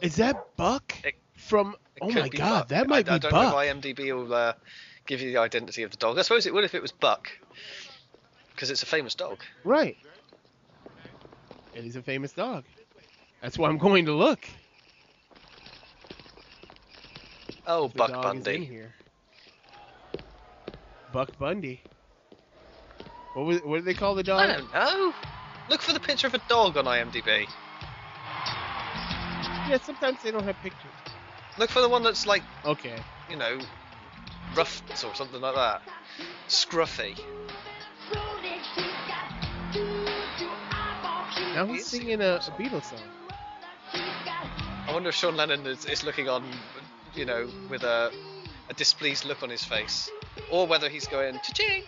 Is that Buck It- from? It Oh my God, Buck. that might I, I don't Buck. know if IMDb will uh, give you the identity of the dog. I suppose it would if it was Buck, because it's a famous dog. Right. And he's a famous dog. That's why I'm going to look. Oh, The Buck dog is in Bundy. here. Buck Bundy. What was, what do they call the dog? I don't know. Look for the picture of a dog on IMDb. Yeah, sometimes they don't have pictures. Look for the one that's like, Okay. you know, Ruffs or something like that. Scruffy. Now he's singing a, a Beatles song. I wonder if Sean Lennon is, is looking on, you know, with a, a displeased look on his face. Or whether he's going, cha-ching!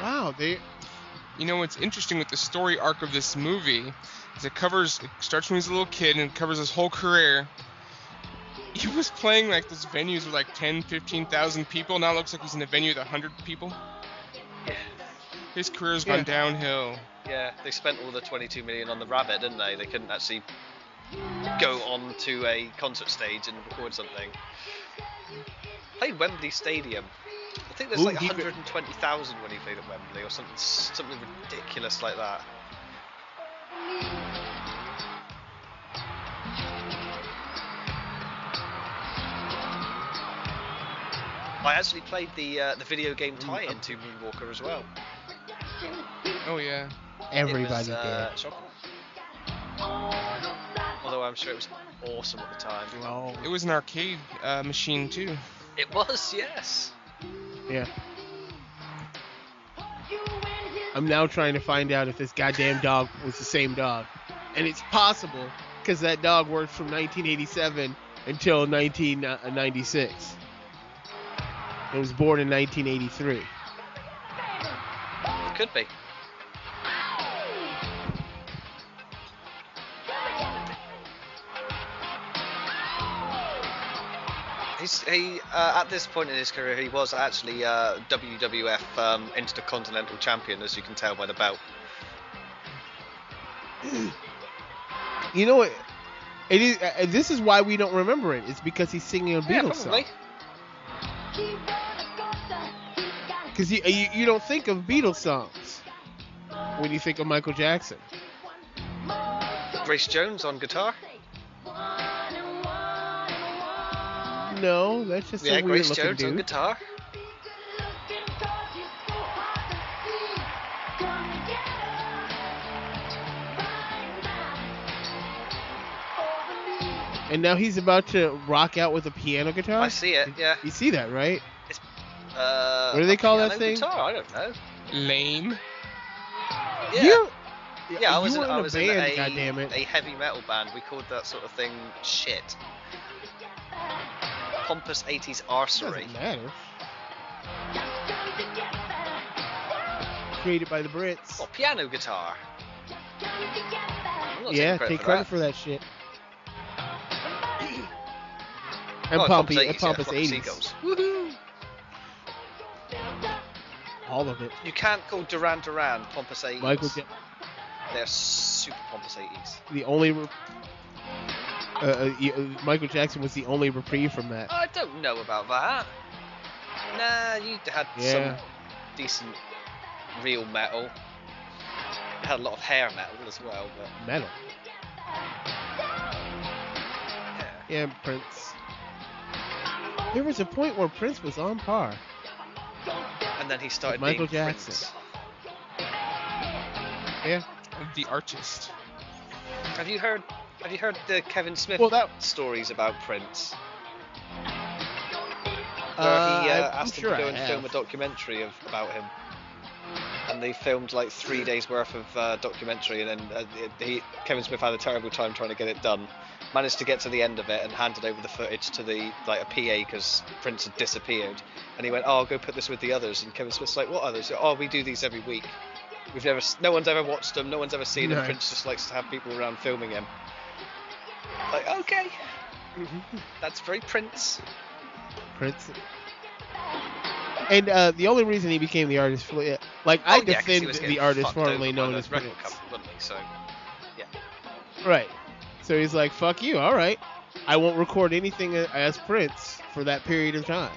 Wow, they You know what's interesting with the story arc of this movie is it covers it starts when he's a little kid and it covers his whole career. He was playing like those venues with like 10, 15,000 people. Now it looks like he's in a venue with 100 people. Yeah. His career's Yeah. gone downhill. Yeah, they spent all the 22 million on the rabbit, didn't they? They couldn't actually go on to a concert stage and record something. Played Wembley Stadium. I think there's Ooh, like he 120,000 when he played at Wembley, or something something ridiculous like that. I actually played the uh, the video game tie-in to Moonwalker as well. Oh yeah. everybody was, uh, did. shocking. Although I'm sure it was awesome at the time. Oh, It was an arcade uh, machine too. It was, yes. yeah. I'm now trying to find out if this goddamn dog was the same dog, and it's possible because that dog worked from 1987 until 1996. It was born in 1983. Could be. He uh, at this point in his career, he was actually uh, WWF um, Intercontinental Champion, as you can tell by the belt. You know what? It is. Uh, this is why we don't remember it. It's because he's singing a Yeah, Beatles probably. song. Because you, you you don't think of Beatles songs when you think of Michael Jackson. Grace Jones on guitar. No, that's just yeah, a weird Grace looking Jones on dude. guitar. And now he's about to rock out with a piano guitar. I see it. Yeah. You see that, right? Uh, What do they a call that thing? Guitar? I don't know. Lame. Yeah. You, Yeah, I you was, were in, in I a was band, in a, a heavy metal band. We called that sort of thing shit. Pompous 80s arsery. Doesn't matter. Created by the Brits. Oh, piano guitar. Yeah, taking take for credit that. for that shit. And Oh, Pompous, Pompous 80s, and Pompous yeah, 80s. Seagulls. All of it. You can't call Duran Duran Pompous 80s. Michael, ja- They're super Pompous 80s. the only. Re- uh, uh, uh, Michael Jackson was the only reprieve from that. I don't know about that. Nah, you had Yeah. some decent real metal. You had a lot of hair metal as well, but Metal. yeah. Yeah, Prince. There was a point where Prince was on par. And then he started Michael being Jackson. Prince. Yeah. The artist. Have you heard? Have you heard the Kevin Smith Well, that- stories about Prince? Where Uh, he uh, I'm asked sure him to I go and film a documentary of about him, and they filmed like three days worth of uh, documentary, and then uh, he, Kevin Smith had a terrible time trying to get it done. Managed to get to the end of it and handed over the footage to the like a PA because Prince had disappeared, and he went, "Oh, I'll go put this with the others." And Kevin Smith's like, "What others?" "Oh, we do these every week. We've never, no one's ever watched them, no one's ever seen them. Prince just likes to have people around filming him." Like, okay, that's very Prince. Prince. And uh, the only reason he became the artist, like I Oh, yeah, 'cause he defend was the artist fucked formerly over by known as record Prince. company, wasn't he? So, yeah. Right. So he's like, "Fuck you, all right. I won't record anything as Prince for that period of time."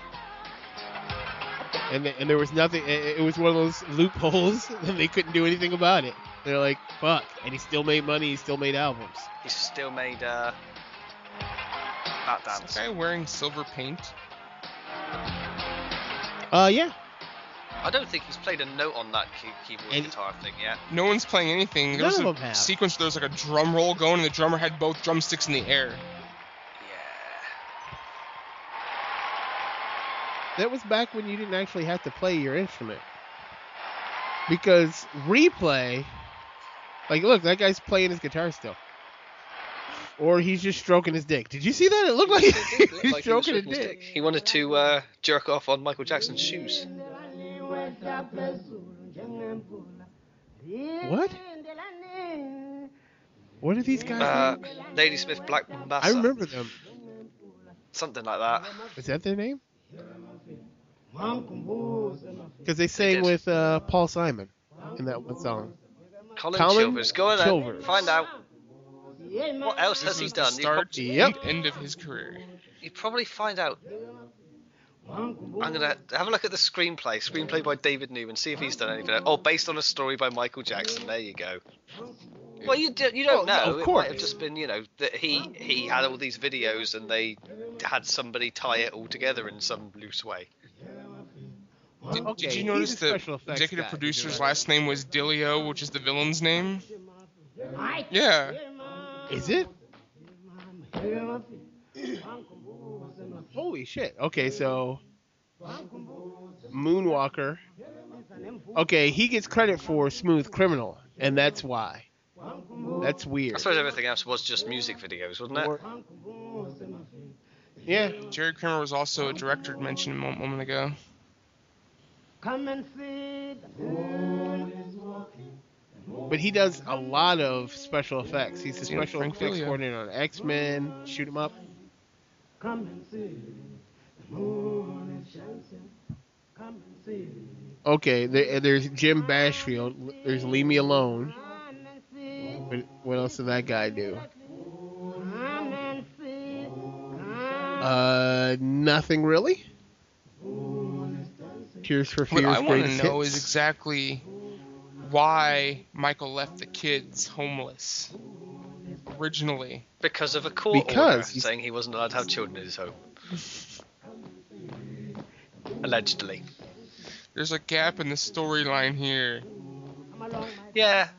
And th- and there was nothing. It, it was one of those loopholes, and they couldn't do anything about it. They're like, "Fuck," and he still made money. He still made albums. He still made uh, Bat Is Dance. that guy wearing silver paint? Uh, yeah. I don't think he's played a note on that key- keyboard And- guitar thing yet. No one's playing anything. There None was of a them have. sequence where there was like a drum roll going, and the drummer had both drumsticks in the air. Yeah. That was back when you didn't actually have to play your instrument. Because replay, like, look, that guy's playing his guitar still. Or he's just stroking his dick. Did you see that? It looked like It did he's like he was stroking his stroking his dick. dick. He wanted to uh, jerk off on Michael Jackson's shoes. What? What are these guys? Uh, named? Ladysmith Black Mambazo. I remember them. Something like that. Is that their name? Because they sang did. with uh, Paul Simon in that one song. Colin, Colin Chilvers. Go on then. Chilvers. Find out. What else This has he was the done? You, start prob- Yep. end of his career. you probably find out. I'm gonna have a look at the screenplay. Screenplay by David Newman. See if he's done anything. Oh, based on a story by Michael Jackson. There you go. Well, you do, you don't Well, no, know. of it might have just been, you know, that he he had all these videos and they had somebody tie it all together in some loose way. Did, Okay, did you notice the executive guy. producer's last name was DiLeo, which is the villain's name? Yeah. Is it? Holy shit. Okay, so Moonwalker. Okay, he gets credit for Smooth Criminal, and that's why. That's weird. I suppose everything else was just music videos, wasn't it? Or- Yeah. Jerry Kramer was also a director mentioned a moment ago. Come and see But he does a lot of special effects. He's the Yeah, special Frank effects Filio. coordinator on X Men, Shoot 'em Up. Come and see. The moon is shining. Come and see. Okay, there, there's Jim Blashfield. There's Leave Me Alone. What, what else did that guy do? Come and see. Uh, nothing really. Tears for What I want to know hits. is exactly why Michael left the kids homeless originally. Because of a court Because order saying he wasn't allowed to have children in his home. Allegedly. There's a gap in the storyline here. Yeah.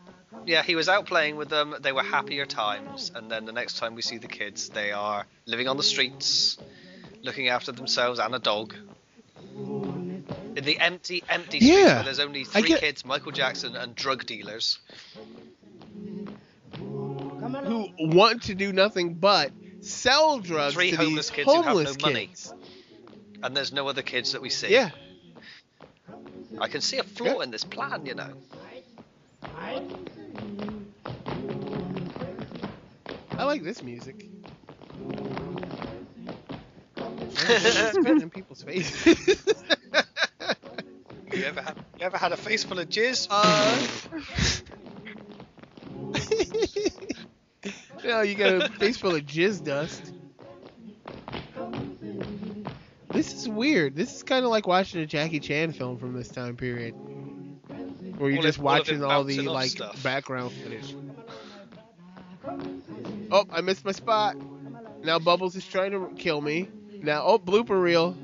Yeah, he was out playing with them. They were happier times. And then the next time we see the kids, they are living on the streets, looking after themselves and a dog. In the empty, empty streets Yeah, where there's only three get- kids, Michael Jackson and drug dealers. who want to do nothing but sell drugs Three to homeless these kids who have no homeless money. kids. And there's no other kids that we see. Yeah. I can see a flaw in this plan, you know. I like this music. Spitting in people's faces. You ever had you ever had a face full of jizz? Uh, no, you got a face full of jizz dust. This is weird. This is kind of like watching a Jackie Chan film from this time period, where you're All just of- watching him all the like stuff. background footage. Oh, I missed my spot. Now Bubbles is trying to kill me. Now, oh, blooper reel.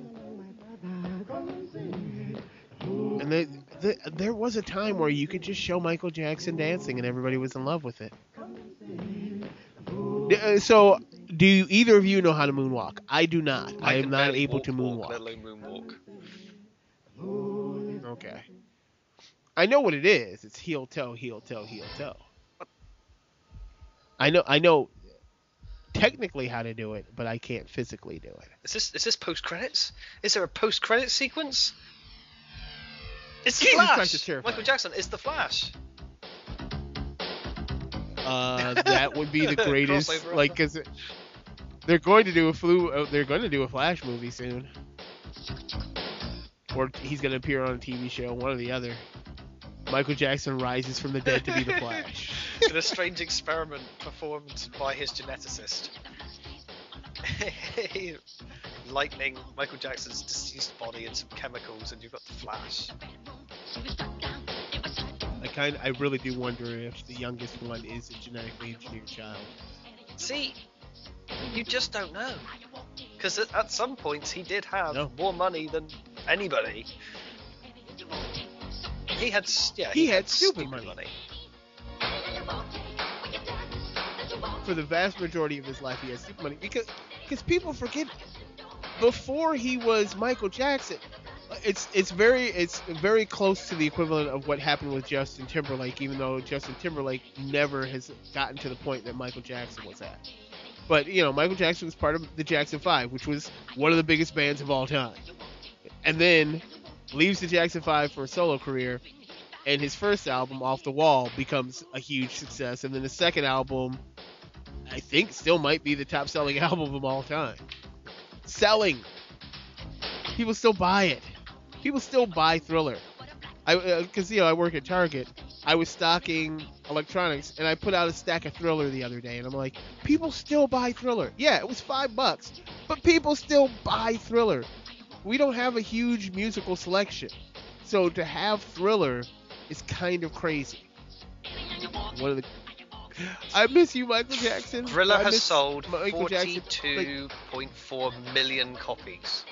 And they, the there was a time where you could just show Michael Jackson dancing and everybody was in love with it. Uh, So, do you, either of you know how to moonwalk? I do not. I, am not able walk, to moonwalk. let moonwalk. Okay. I know what it is. It's heel toe, heel toe, heel toe. I know. I know technically how to do it, but I can't physically do it. Is this is this post credits? Is there a post credit sequence? It's the Jesus Flash. Christ, it's terrifying. Michael Jackson is the Flash. Uh, that would be the greatest. Like, cause it- they're going to do a flu. Uh, they're going to do a Flash movie soon. or he's gonna appear on a TV show, one or the other. Michael Jackson rises from the dead to be the Flash. in a strange experiment performed by his geneticist. Lightning Michael Jackson's deceased body and some chemicals, and you've got the Flash. I kind, I really do wonder if the youngest one is a genetically engineered child. See, you just don't know. Because at, at some points he did have No. more money than anybody. He had, yeah, He he, had stupid money. money. For the vast majority of his life, he has stupid money because because people forget before he was Michael Jackson. It's it's very it's very close to the equivalent of what happened with Justin Timberlake, even though Justin Timberlake never has gotten to the point that Michael Jackson was at. But you know, Michael Jackson was part of the Jackson Five, which was one of the biggest bands of all time, and then leaves the Jackson Five for a solo career, and his first album, Off the Wall, becomes a huge success, and then the second album, I think, still might be the top-selling album of all time. Selling, people still buy it. People still buy Thriller. I, uh, because you know, I work at Target. I was stocking electronics, and I put out a stack of Thriller the other day, and I'm like, people still buy Thriller. Yeah, it was five bucks, but people still buy Thriller. We don't have a huge musical selection, so to have Thriller is kind of crazy. One of the I miss you, Michael Jackson. Thriller I has sold Michael 42.4 million copies.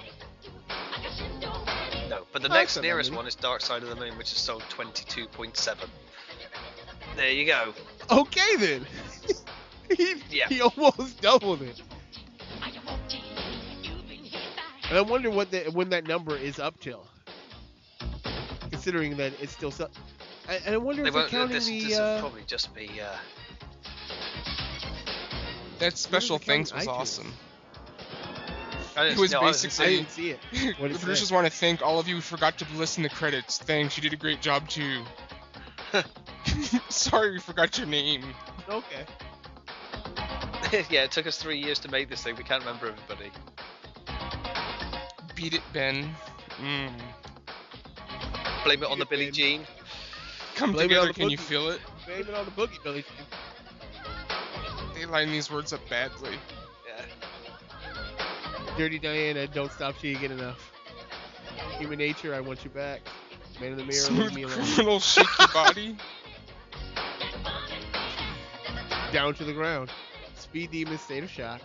No, but the Oh, next that nearest one is Dark Side of the Moon, which has sold 22.7. There you go. okay then. he, Yeah. he almost doubled it. And I wonder what the, when that number is up till. Considering that it's still so. And and I wonder They if they're counting this the. this will uh, probably just be. Uh, That special the count thanks was iTunes? awesome. I It was no, basically- I insane. didn't see it. What the producers say? want to thank all of you who forgot to listen to credits. Thanks, you did a great job too. Sorry, we forgot your name. Okay. yeah, it took us three years to make this thing. We can't remember everybody. Beat it, Ben. Mm. Blame it on You the Billie did. Jean. Come Blame together, can you feel it? Blame it on the boogie, Billy. They line these words up badly. Yeah. Dirty Diana, don't stop till you get enough. Human nature, I want you back. Man in the mirror, leave Smooth me alone. criminal, shake your body. Down to the ground. Speed demon, state of shock.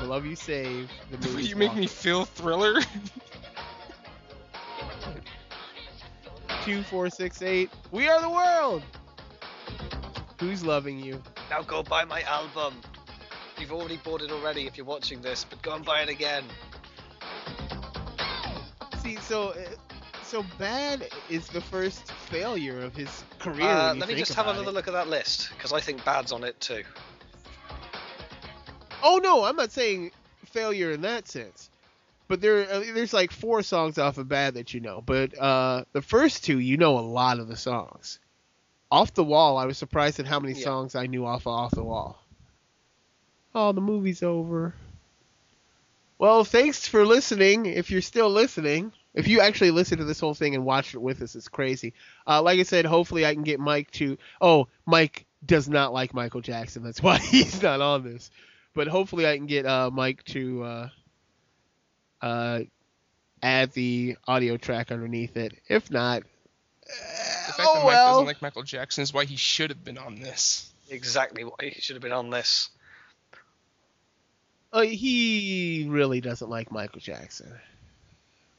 The love you save. The The way movie's you make me feel thriller. Two, four, six, eight. We are the world. Who's loving you? Now go buy my album. You've already bought it already if you're watching this, but go and buy it again. See, so uh, so bad is the first failure of his career. Uh, let me just have another it. look at that list because I think Bad's on it too. Oh no, I'm not saying failure in that sense. But there, uh, there's like four songs off of Bad that you know. But uh, the first two, you know a lot of the songs. Off the Wall, I was surprised at how many Yeah. songs I knew off of Off the Wall. Oh, the movie's over. Well, thanks for listening. If you're still listening, if you actually listen to this whole thing and watch it with us, it's crazy. Uh, like I said, hopefully I can get Mike to. Oh, Mike does not like Michael Jackson. That's why he's not on this. But hopefully I can get uh, Mike to uh, uh, add the audio track underneath it. If not, The fact oh that Mike well. doesn't like Michael Jackson is why he should have been on this. Exactly why he should have been on this. Uh, he really doesn't like Michael Jackson.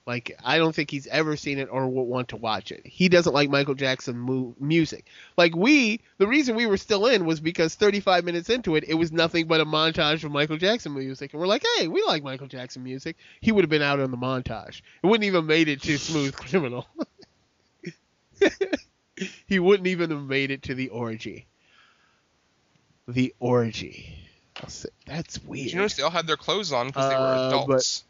Like, I don't think he's ever seen it or will want to watch it. He doesn't like Michael Jackson mu- music. Like, we, the reason we were still in was because 35 minutes into it, it was nothing but a montage of Michael Jackson music. And we're like, hey, we like Michael Jackson music. He would have been out on the montage. It wouldn't even made it to Smooth Criminal. he wouldn't even have made it to the orgy. The orgy. Say- That's weird. Did you notice they all had their clothes on because they were Uh, but- adults?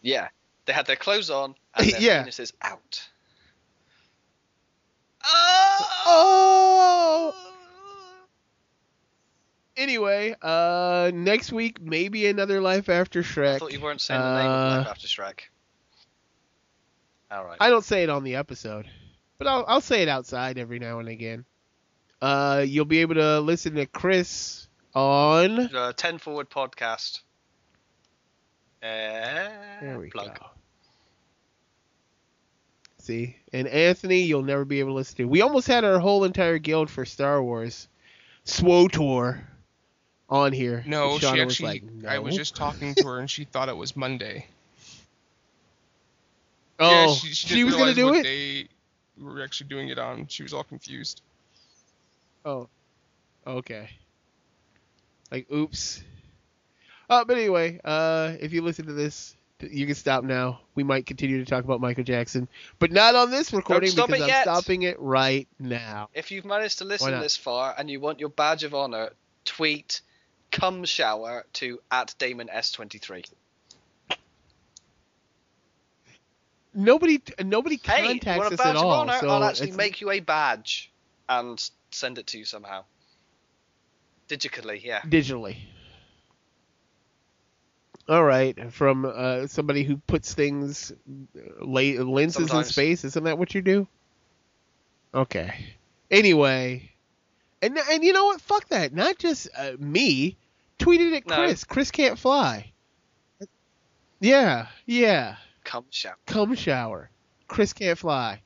Yeah, they had their clothes on and their Yeah. penises out. Oh. Anyway, uh, next week maybe another life after Shrek. I thought you weren't saying the name of Uh, Life After Shrek. All right. I don't say it on the episode, but I'll I'll say it outside every now and again. Uh, you'll be able to listen to Chris on. Uh, Ten Forward podcast. Uh, There we plug. go. See, and Anthony, you'll never be able to listen to. We almost had our whole entire guild for Star Wars, SWOTOR, on here. No, she actually. was like, I was just talking to her and she thought it was Monday. Oh, yeah, she, she, she was gonna do it. Day we were actually doing it on. She was all confused. Oh, okay. Like, oops. Uh, but anyway, uh, if you listen to this, you can stop now. We might continue to talk about Michael Jackson, but not on this recording stop because I'm yet. stopping it right now. If you've managed to listen this far and you want your badge of honor, tweet "cum shower" to at Damon S23. Nobody, nobody Hey, you contacts want a us at all. honor? so I'll actually it's- make you a badge and send it to you somehow. Digitally, yeah. digitally. All right, from uh, somebody who puts things, la- lenses in space. Isn't that what you do? Okay. Anyway, and and you know what? Fuck that. Not just uh, me. Tweeted at No. Chris. Chris can't fly. Yeah, yeah. Cum shower. Come shower. Chris can't fly.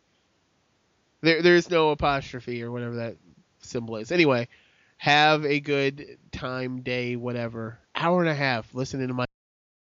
There, there's no apostrophe or whatever that symbol is. Anyway, have a good time, day, whatever. Hour and a half listening to my.